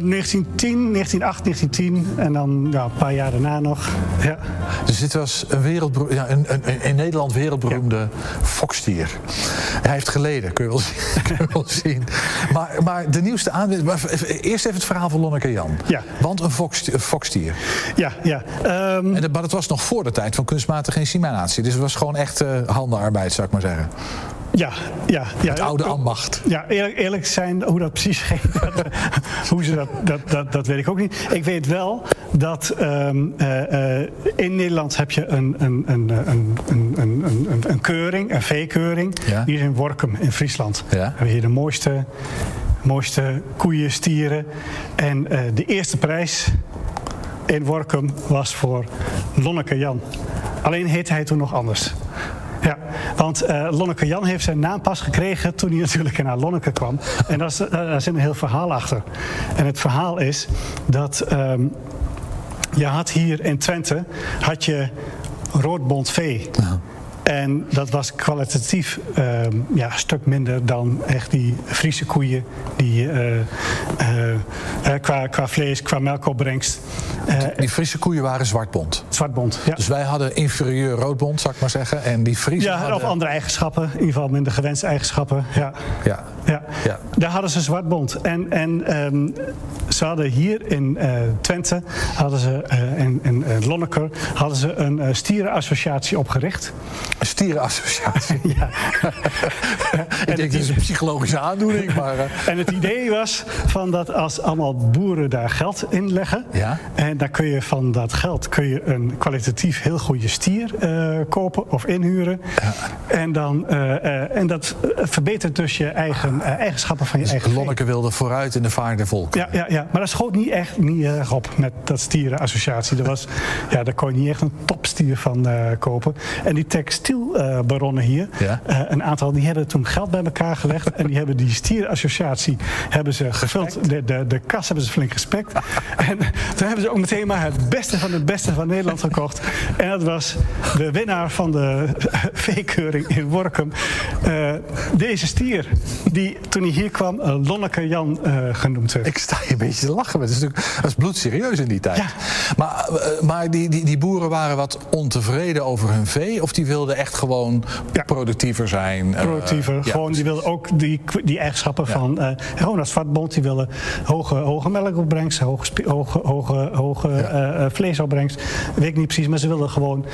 1910, 1908, 1910 en dan ja, een paar jaar daarna nog. Ja. Dus dit was een, wereldbero- ja, een, een, in Nederland wereldberoemde fokstier. Hij heeft geleden, kun je wel zien. kun je wel zien. Maar, maar de nieuwste aanwinst... maar Eerst even het verhaal van Lonneke Jan. Ja. Want een fokstier. Ja, ja. Ehm, En dat, maar dat was nog voor de tijd van kunstmatige inseminatie. Dus het was gewoon echt eh, handenarbeid, zou ik maar zeggen. Ja, ja, ja. Het oude oh, ambacht. Ja, eerlijk, eerlijk zijn, hoe dat precies ging, dat, hoe ze dat, dat, dat, dat, weet ik ook niet. Ik weet wel dat ehm, eh, eh, in Nederland heb je een, eh, een, een, een, een, een, een keuring, een veekeuring. Hier in Workum, in Friesland. Ja. We hebben hier de mooiste, mooiste koeien, stieren. En de eerste prijs in Workum was voor Lonneke Jan. Alleen heette hij toen nog anders. Ja, want eh, Lonneke Jan heeft zijn naam pas gekregen toen hij natuurlijk naar Lonneke kwam. En daar, eh, zit een heel verhaal achter. En het verhaal is dat ehm, je had hier in Twente had je roodbont vee. En dat was kwalitatief ehm, ja, een stuk minder dan echt die Friese koeien die eh, eh, eh, qua, qua vlees, qua melkopbrengst. Die Friese koeien waren zwartbont. zwartbont. Ja. Dus wij hadden inferieur roodbont, zou ik maar zeggen. En die Friese Ja, hadden... of andere eigenschappen. In ieder geval minder gewenste eigenschappen. Ja. Ja. Ja. Ja. Daar hadden ze zwartbont. En, en ehm, ze hadden hier in Twente, hadden ze, in, in Lonneker, hadden ze een stierenassociatie opgericht. Een stierenassociatie. ja. ik denk, dit is een psychologische aandoening, maar... eh, En het idee was van dat als allemaal boeren daar geld in leggen, Ja. en dan kun je van dat geld kun je een kwalitatief heel goede stier eh, kopen of inhuren. En, dan, eh, en dat verbetert dus je eigen eigenschappen van je eigen vee. Lonneke wilde vooruit in de vaart der volken. Ja, ja, ja, maar dat schoot niet echt niet erg op met dat stierenassociatie. Dat was, ja, daar kon je niet echt een topstier van kopen. En die textielbaronnen hier, Ja. eh, een aantal, die hebben toen geld bij elkaar gelegd. en die hebben die stierenassociatie hebben ze gevuld. De, de, de kas hebben ze flink gespekt. en toen hebben ze ook meteen maar het beste van het beste van Nederland gekocht. En dat was de winnaar van de veekeuring in Workum. eh, deze stier, die toen hij hier kwam eh, Lonneke Jan eh, genoemd werd. Ik sta hier een beetje te lachen. maar Het is natuurlijk, dat is bloedserieus in die tijd. Maar, eh, maar die, die, die boeren waren wat ontevreden over hun vee? Of die wilden echt gewoon productiever zijn? eh, Productiever. gewoon, die wilden ook die, die eigenschappen van. eh, gewoon als vatbond, die willen hoge, hoge melkopbrengst, hoge, hoge, hoge, hoge eh, vleesopbrengst. Weet ik niet precies, maar ze wilden gewoon.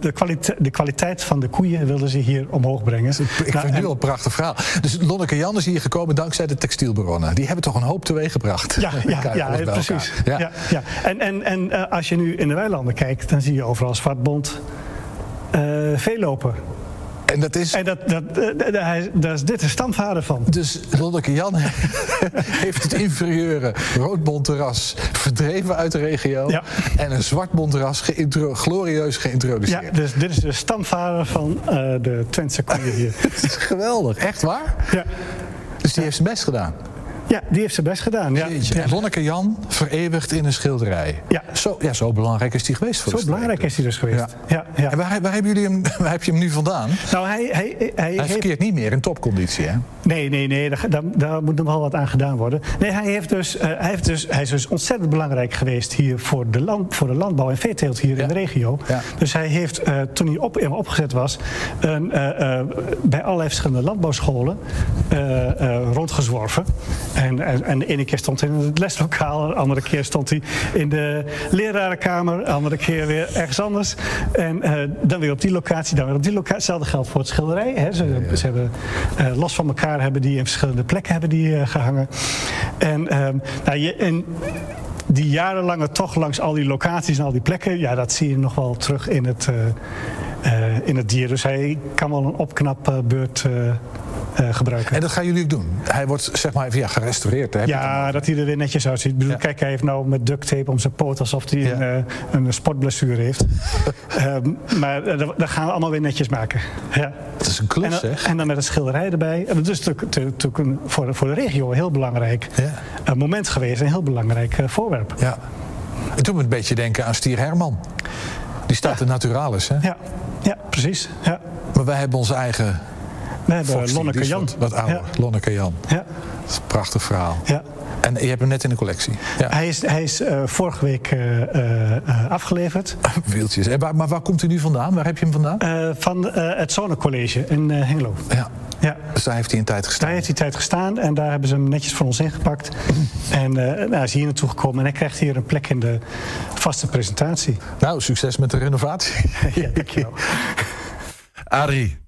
de, kwaliteit, de kwaliteit van de koeien wilden ze hier omhoog brengen. Ik vind het nu al een prachtig verhaal. Dus Lonneke Jan is hier gekomen dankzij de textielbaronnen. Die hebben toch een hoop teweeggebracht? Ja, ja, ja, precies. Ja. Ja, En, en, en als je nu in de weilanden kijkt, dan zie je overal zwartbond eh vee lopen. En dat is. En dat, dat, eh, daar is- daar is dit de stamvader van. Dus Lonneke Jan heeft het inferieure roodbondterras verdreven uit de regio. En een zwartbondterras geïntro- glorieus geïntroduceerd. Ja, dus dit is de stamvader van eh, de Twentse koeien hier. Is geweldig, echt waar? Ja. Dus die heeft zijn best gedaan. Ja, die heeft zijn best gedaan. Ja. En Lonneke Jan vereeuwigd in een schilderij. Ja. Zo, ja, zo belangrijk is die geweest voor Zo belangrijk is hij dus geweest. Ja. Ja, En waar, waar, hebben jullie hem, waar heb je hem nu vandaan? Nou, hij, hij, hij, Hij heeft- verkeert niet meer in topconditie, hè? Nee, nee, nee, daar, daar, daar moet nog wel wat aan gedaan worden. Nee, hij, heeft dus, eh, hij, heeft dus, hij is dus ontzettend belangrijk geweest hier voor de, land, voor de landbouw en veeteelt hier in de regio. Dus hij heeft, eh, toen hij op, opgezet was, een, eh, eh, bij allerlei verschillende landbouwscholen eh, eh, rondgezworven. En, en, en de ene keer stond hij in het leslokaal, de andere keer stond hij in de lerarenkamer, de andere keer weer ergens anders. En eh, dan weer op die locatie, dan weer op die locatie. Hetzelfde geldt voor het schilderij. Hè. Ze, ze hebben eh, los van elkaar hebben die in verschillende plekken hebben die, eh, gehangen. En, ehm, nou, je, en die jarenlange toch langs al die locaties en al die plekken, ja, dat zie je nog wel terug in het, in het dier. Dus hij kan wel een opknapbeurt eh gebruiken. En dat gaan jullie ook doen? Hij wordt zeg maar even ja, gerestaureerd. Hè? Ja, dat hij er weer netjes uitziet. Ik bedoel, Kijk, hij heeft nou met duct tape om zijn poot alsof hij een, eh, een sportblessure heeft. Ehm, maar eh, dat, dat gaan we allemaal weer netjes maken. Ja. Het is een klus, en, zeg. en dan met een schilderij erbij. En dat is natuurlijk, natuurlijk een, voor, de- voor de regio een heel belangrijk eh, moment geweest. Een heel belangrijk voorwerp. Ja. Het doet me een beetje denken aan Stier Herman. Die staat in Naturalis, hè? Ja, ja precies. Ja. Maar wij hebben onze eigen... We hebben Foxy, Lonneke Jan. Wat, wat ouder. Ja. Lonneke Jan. Ja. Dat is een prachtig verhaal. Ja. En je hebt hem net in de collectie. Ja. Hij is, hij is eh, vorige week eh, eh, afgeleverd. Wieltjes. En waar, maar waar komt hij nu vandaan? Waar heb je hem vandaan? Van het Zonnecollege in Hengelo. Ja. Ja. Dus daar heeft hij een tijd gestaan. Daar heeft hij tijd gestaan en daar hebben ze hem netjes voor ons ingepakt. En eh nou, hij is hier naartoe gekomen en hij krijgt hier een plek in de vaste presentatie. Nou, succes met de renovatie. ja, dankjewel. Adrie.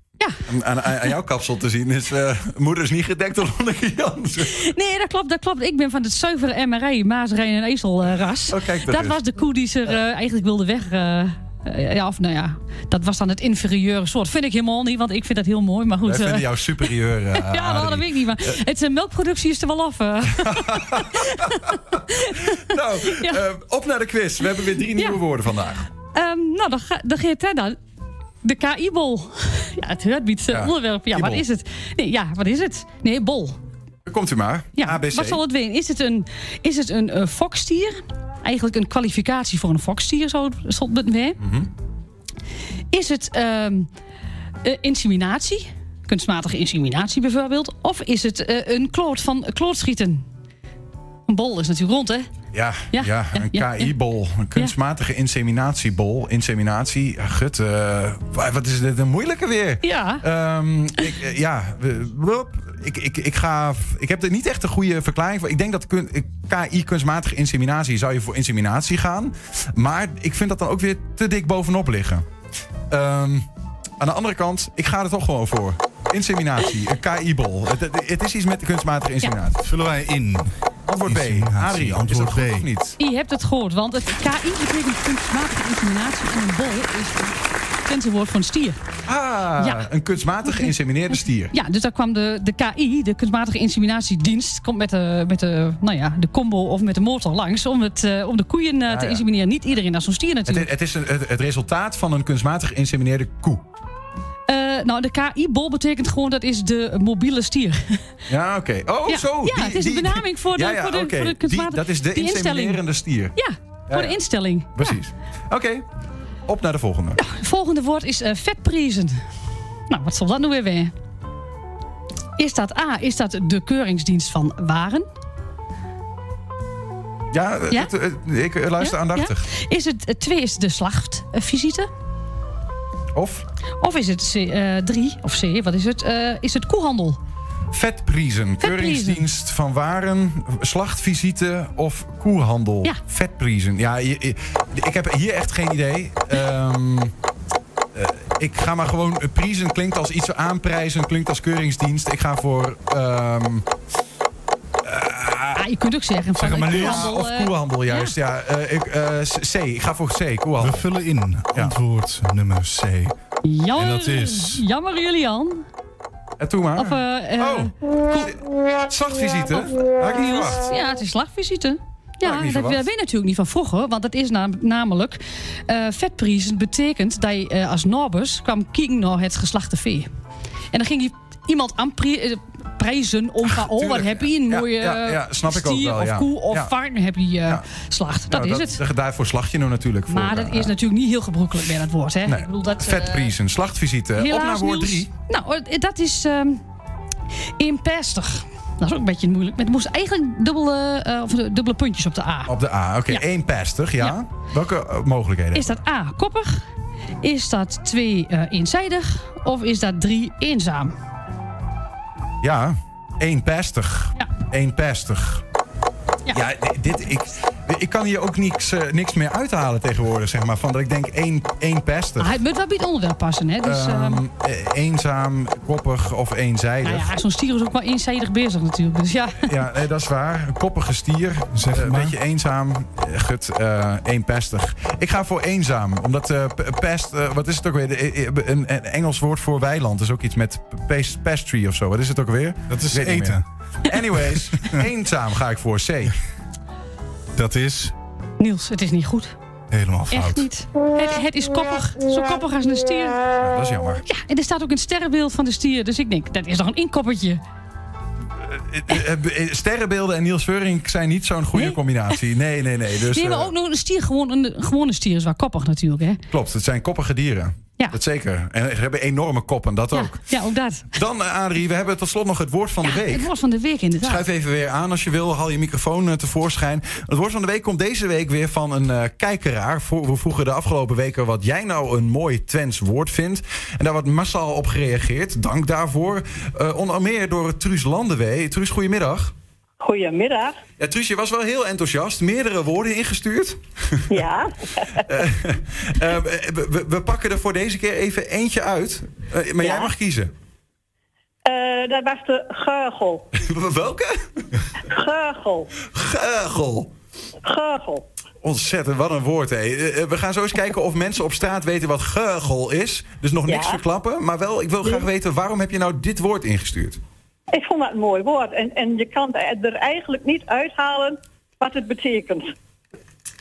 Aan, aan, aan jouw kapsel te zien is eh, moeder is niet gedekt door Lonneke Jans. Nee, dat klopt, dat klopt. Ik ben van het zuivere MRI, Maasrijn en Ezelras. Oh, kijk, dat dat was de koe die ze eh, eigenlijk wilde weg... eh, eh, ja, of nou ja, dat was dan het inferieure soort. Vind ik helemaal niet, want ik vind dat heel mooi. Maar goed. Wij vinden eh, jou superieur, eh, ja, nou, dat weet ik niet. Maar het, eh, melkproductie is er wel af. eh. Nou, eh, op naar de quiz. We hebben weer drie nieuwe woorden vandaag. Ehm, nou, dan, ga, dan gaat het dan. De KI-bol. Ja, het heurtbied Ja, onderwerp. Ja, wat is het? Nee, ja, wat is het? Nee, bol. Komt u maar. Ja, ABC. wat zal het zijn? Is het een, is het een eh, fokstier? Eigenlijk een kwalificatie voor een fokstier, zo zal het zijn. Mhm. Is het eh, inseminatie? Kunstmatige inseminatie bijvoorbeeld. Of is het eh, een kloot van klootschieten? Een bol is natuurlijk rond, hè? Ja, ja, Ja, een ja. KI-bol. Een kunstmatige inseminatiebol. Inseminatie. Gut, eh, wat is dit een moeilijke weer? Ja. Ehm, ik, eh, ja, ik, ik, ik, ga, ik heb er niet echt een goede verklaring voor. Ik denk dat kun- KI, kunstmatige inseminatie, zou je voor inseminatie gaan. Maar ik vind dat dan ook weer te dik bovenop liggen. Ehm, aan de andere kant, ik ga er toch gewoon voor. Inseminatie, een KI-bol. Het, het- het is iets met de kunstmatige inseminatie. Vullen wij in. Antwoord B. Dat antwoord goed B. of niet? Je hebt het gehoord, want het KI betekent kunstmatige inseminatie en een bol is het woord een stier. Ah, Ja. een kunstmatig geïnsemineerde stier. Ja, dus daar kwam de, de KI, de kunstmatige inseminatiedienst, komt met de, met de, nou ja, de combo of met de motor langs om, het, eh, om de koeien eh, te ja. insemineren. Niet iedereen naar zo'n stier Het, natuurlijk. het is een, het, het resultaat van een kunstmatig geïnsemineerde koe. Eh, nou, de KI-bol betekent gewoon dat is de mobiele stier. Ja, oké. Oh, Ja, zo. ja, het is een benaming voor de- ja, ja, voor de- voor de Die- Dat is de inseminerende stier. Ja, voor de instelling. Precies. Oké, op naar de volgende. Het volgende woord is vetprezen. Nou, wat zal dat nu weer weer? Is dat A, is dat de keuringsdienst van waren? Ja, Ja? het, ik eh, luister aandachtig. Is het twee is de slachtvisite? Of Of is het C, eh, drie, of C, wat is het? Eh, is het koehandel? vetpriezen. Keuringsdienst van waren, slachtvisite of koehandel. Ja. Vetpriezen. Ja, je- je- ik heb hier echt geen idee. Ehm, eh, ik ga maar gewoon... Priezen klinkt als iets aanprijzen, klinkt als keuringsdienst. Ik ga voor... ehm, Je kunt ook zeggen van Zeg maar eh, koehandel. Of eh, koehandel, juist. Ja. eh, ik, eh, C. Ik ga voor C. Koehandel. We vullen in antwoord nummer C. Jammer, En dat is- Jammer Julian. En toe maar. Of, oh, slachtvisite? Had ik niet verwacht. Ja, het is slagvisite. Ja, dat weet je natuurlijk niet van vroeger. Want dat is nam- namelijk... eh vetpriezen betekent dat je als Norbus kwam kijken naar het geslachte vee. En dan ging je iemand aanprijzen prijzen om van... Oh, wat heb je een mooie ja, ja, snap ik ook stier wel, of koe of varken heb je eh slacht. Dat Nou, is het. Daarvoor slag je nou natuurlijk voor. Maar dat eh, is natuurlijk niet heel gebruikelijk bij dat woord. Hè? Ik bedoel, dat, eh, Vetpriezen, slachtvisite. Op naar woord Niels. 3. Nou, eh, dat is ehm inpestig. Dat is ook een beetje moeilijk. Maar het moest eigenlijk dubbele, eh, of dubbele puntjes op de A. Op de A. Oké, Ja. één pestig, ja. Ja. Welke eh, mogelijkheden? Is dat A, koppig? Is dat 2 eh eenzijdig? Of is dat 3 eenzaam? Ja, één pestig. Ja. Eén pestig. Ja, dit, ik, ik kan hier ook niks, eh, niks meer uithalen tegenwoordig, zeg maar. Van dat ik denk één, één pestig. Ah, het moet wel bij het onderwerp passen. Hè? Dus, ehm, Ehm, eh, eenzaam, koppig of eenzijdig. nou ja, zo'n stier is ook wel eenzijdig bezig natuurlijk. Dus ja. Ja, nee, dat is waar. Een koppige stier. Zeg Eh, Een maar. beetje eenzaam. Gut, eh eenpestig. Ik ga voor eenzaam. Omdat eh, pest, wat is het ook weer? Een, een Engels woord voor weiland. is ook iets met pest, pastry of zo. Wat is het ook weer? Dat is eten. Anyways, eenzaam ga ik voor C. Dat is Niels, het is niet goed. helemaal fout. Echt niet. Het, het is koppig. Zo koppig als een stier. Nou, dat is jammer. Ja, en er staat ook een sterrenbeeld van de stier. Dus ik denk, dat is toch een inkoppertje. Eh, eh, eh, Sterrenbeelden en Niels Veurink zijn niet zo'n goede Nee? combinatie. Nee, nee, nee. Dus, nee, maar ook nog een stier. Gewoon een gewone stier is wel koppig natuurlijk. Hè? Klopt, het zijn koppige dieren. Ja. Dat zeker. En ze hebben enorme koppen, dat Ja, ook. ja, ook dat. Dan, eh, Adrie, we hebben tot slot nog het woord van de week. Het woord van de week inderdaad. Schuif even weer aan als je wil. Haal je microfoon eh, tevoorschijn. Het woord van de week komt deze week weer van een eh, kijkeraar. We vroegen de afgelopen weken wat jij nou een mooi Twents woord vindt. En daar wordt massaal op gereageerd. Dank daarvoor. Eh, onder meer door Truus Landenwee. Truus, goedemiddag. Goedemiddag. Ja, Truus, je was wel heel enthousiast. Meerdere woorden ingestuurd. Ja. Eh, eh, we, we- pakken er voor deze keer even eentje uit. Eh, maar jij mag kiezen. Eh, dat was de geugel. Welke? Geugel. Geugel. Geugel. Ontzettend, wat een woord, hé. Eh, eh, We gaan zo eens kijken of mensen op straat weten wat geugel is. Dus nog niks Ja. verklappen. Maar wel, ik wil graag weten, waarom heb je nou dit woord ingestuurd? Ik vond dat een mooi woord. En, en je kan er eigenlijk niet uithalen wat het betekent.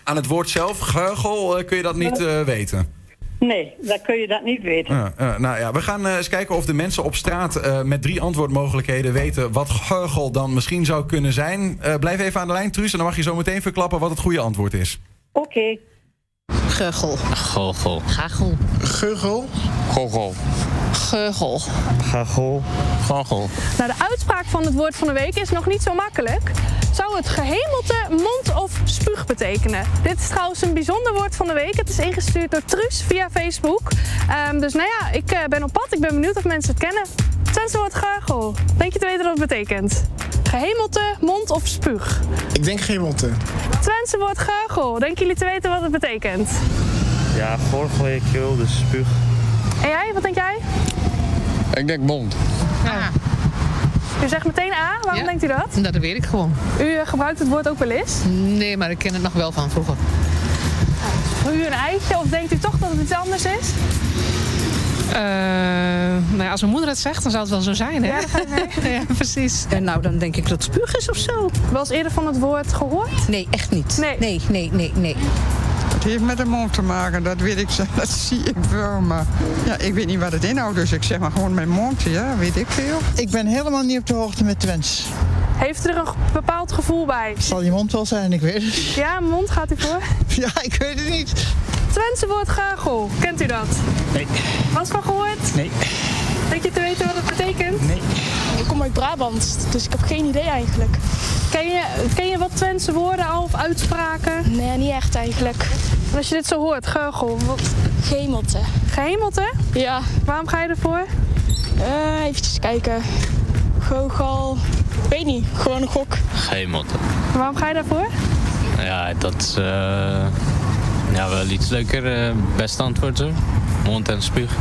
Aan het woord zelf, geugel, eh, kun je dat niet eh, weten? Nee, dan kun je dat niet weten. Eh, nou ja, we gaan eh, eens kijken of de mensen op straat eh, met drie antwoordmogelijkheden weten wat geugel dan misschien zou kunnen zijn. Eh, blijf even aan de lijn, Truus, en dan mag je zo meteen verklappen wat het goede antwoord is. Oké. Geugel. Gogel. Gagel. Geugel. Gogel. Geugel. Gagel. Gogel. Nou, de uitspraak van het woord van de week is nog niet zo makkelijk. Zou het gehemelte mond of spuug betekenen? Dit is trouwens een bijzonder woord van de week. Het is ingestuurd door Truus via Facebook. Ehm, dus nou ja, ik eh, ben op pad. Ik ben benieuwd of mensen het kennen. Twentse woord gargel. Denk je te weten wat het betekent? Gehemelte, mond of spuug? Ik denk gehemelte. Twentse woord gargel. Denken jullie te weten wat het betekent? Ja, vorige week keel, dus spuug. En jij, wat denk jij? Ik denk mond. Ja. U zegt meteen A. Waarom Ja. denkt u dat? Dat weet ik gewoon. U eh, gebruikt het woord ook wel eens. Nee, maar ik ken het nog wel van vroeger. Voor u een eitje of denkt u toch dat het iets anders is? Eh, nou ja, als mijn moeder het zegt, dan zou het wel zo zijn, hè? Ja, ga mee. ja precies. En nou, dan denk ik dat het spuug is of zo. Wel eens eerder van het woord gehoord? Nee, echt niet. Nee. Nee, nee, nee, nee. Het heeft met de mond te maken, dat weet ik zo, dat zie ik wel. Maar ja, ik weet niet wat het inhoudt, dus ik zeg maar gewoon mijn mond, ja, weet ik veel. Ik ben helemaal niet op de hoogte met Twents. Heeft er een bepaald gevoel bij? Zal je mond wel zijn, ik weet het niet. Ja, mond gaat u voor. Ja, ik weet het niet. Twentse woord gagel. Kent u dat? Nee. Was van gehoord? Nee. Denk je te weten wat het betekent? Nee. Ik kom uit Brabant, dus ik heb geen idee eigenlijk. Ken je, ken je wat Twentse woorden al of uitspraken? Nee, niet echt eigenlijk. En als je dit zo hoort, geugel, wat... Gehemelte. Gehemelte? Ja. Waarom ga je ervoor? Eh, eventjes kijken. Goochal. Weet niet, gewoon een gok. Gehemelte. Waarom ga je daarvoor? Ja, dat is eh, ja, wel iets leuker. eh, beste antwoord zo. Mond en spuug.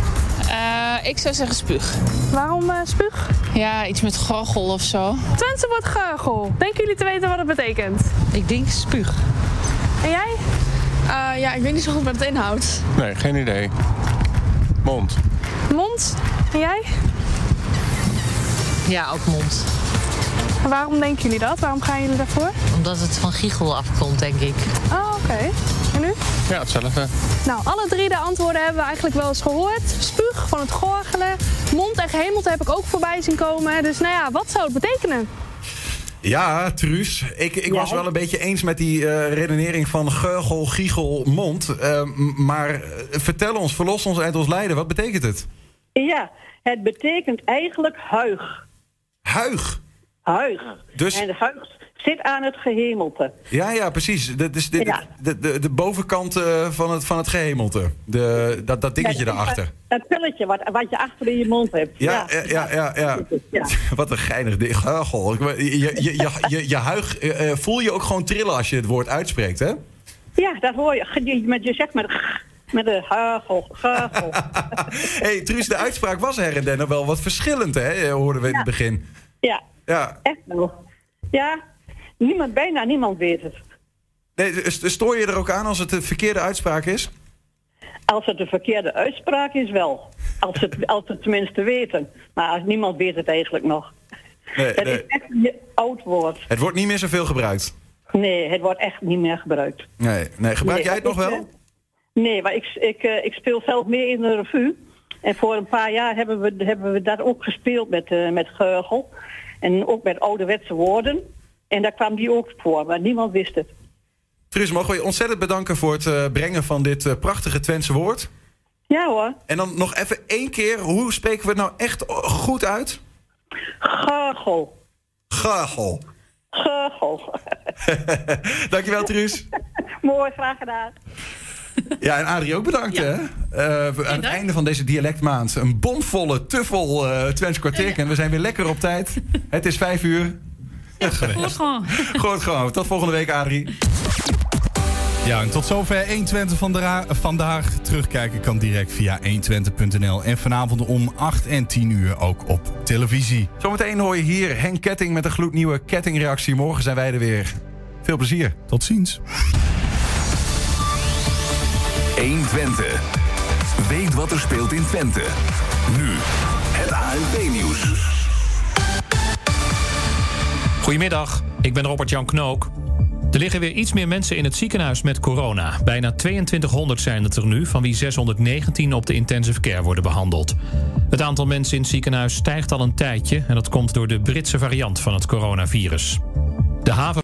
Eh, ik zou zeggen spuug. Waarom eh, spuug? Ja, iets met gorgel of zo. Twentse woord geugel. Denken jullie te weten wat het betekent? Ik denk spuug. En jij? Eh, ja, ik weet niet zo goed wat het inhoudt. Nee, geen idee. Mond. Mond? En jij? Ja, ook mond. En waarom denken jullie dat? Waarom gaan jullie daarvoor? Omdat het van giegel afkomt, denk ik. Oh, oké. En u? Ja, hetzelfde. Nou, alle drie de antwoorden hebben we eigenlijk wel eens gehoord. Spuug van het gorgelen. Mond en gehemelte heb ik ook voorbij zien komen. Dus nou ja, wat zou het betekenen? Ja, Truus. Ik, ik was wel een beetje eens met die eh, redenering van geugel, giegel, mond. Eh, maar eh, vertel ons, verlos ons uit ons lijden. Wat betekent het? Ja, het betekent eigenlijk huig. Huig. Huig. Dus- En de huig zit aan het gehemelte. Ja, ja, precies. Dat is de, Ja. de, de, de bovenkant eh, van, het, van het gehemelte. De, dat, dat dingetje Ja, dat- daarachter. Dat pilletje wat, wat je achter in je mond hebt. Ja, ja, ja, ja. ja. Ja. Wat een geinig ding. Geugel. Je, je, je, je, je huig, eh, eh, voel je ook gewoon trillen als je het woord uitspreekt, hè? Ja, dat hoor je. Je, met, je zegt met, met de hagel, hagel. hey, Truus, de uitspraak was her en der nog wel wat verschillend, hè? Hoorden we in het begin. Ja, Ja. echt wel. Ja, niemand, bijna niemand weet het. Nee, st- stoor je er ook aan als het de verkeerde uitspraak is? Als het de verkeerde uitspraak is, wel. Als het, als het tenminste weten. Maar als niemand weet het eigenlijk nog. Nee, Het nee. is echt een oud woord. Het wordt niet meer zoveel gebruikt. Nee, het wordt echt niet meer gebruikt. Nee, nee. gebruik jij het nog ik, wel? eh, Nee, maar ik, ik, eh, ik speel zelf mee in de revue. En voor een paar jaar hebben we, hebben we dat ook gespeeld met, eh, met geugel. En ook met ouderwetse woorden. En daar kwam die ook voor, maar niemand wist het. Truus, mogen we je ontzettend bedanken voor het eh, brengen van dit eh, prachtige Twentse woord. Ja hoor. En dan nog even één keer, hoe spreken we het nou echt o- goed uit? Geugel. Geugel. Geugel. Dankjewel, Truus. Mooi, graag gedaan. Ja, en Adrie ook bedankt, hè? Eh, aan het einde van deze dialectmaand. Een bomvolle, te vol eh Twents kwartier. En we zijn weer lekker op tijd. Het is vijf uur. Goed gewoon. Goed gewoon. Tot volgende week, Adrie. Ja, en tot zover 120 van vandaag. Terugkijken kan direct via 120.nl. En vanavond om 8 en 10 uur ook op televisie. Zometeen hoor je hier Henk Ketting met een gloednieuwe kettingreactie. Morgen zijn wij er weer. Veel plezier. Tot ziens. 120. Weet wat er speelt in Twente. Nu het ANP-nieuws. Goedemiddag, ik ben Robert-Jan Knook. Er liggen weer iets meer mensen in het ziekenhuis met corona. Bijna 2200 zijn het er nu, van wie 619 op de intensive care worden behandeld. Het aantal mensen in het ziekenhuis stijgt al een tijdje... en dat komt door de Britse variant van het coronavirus. De haven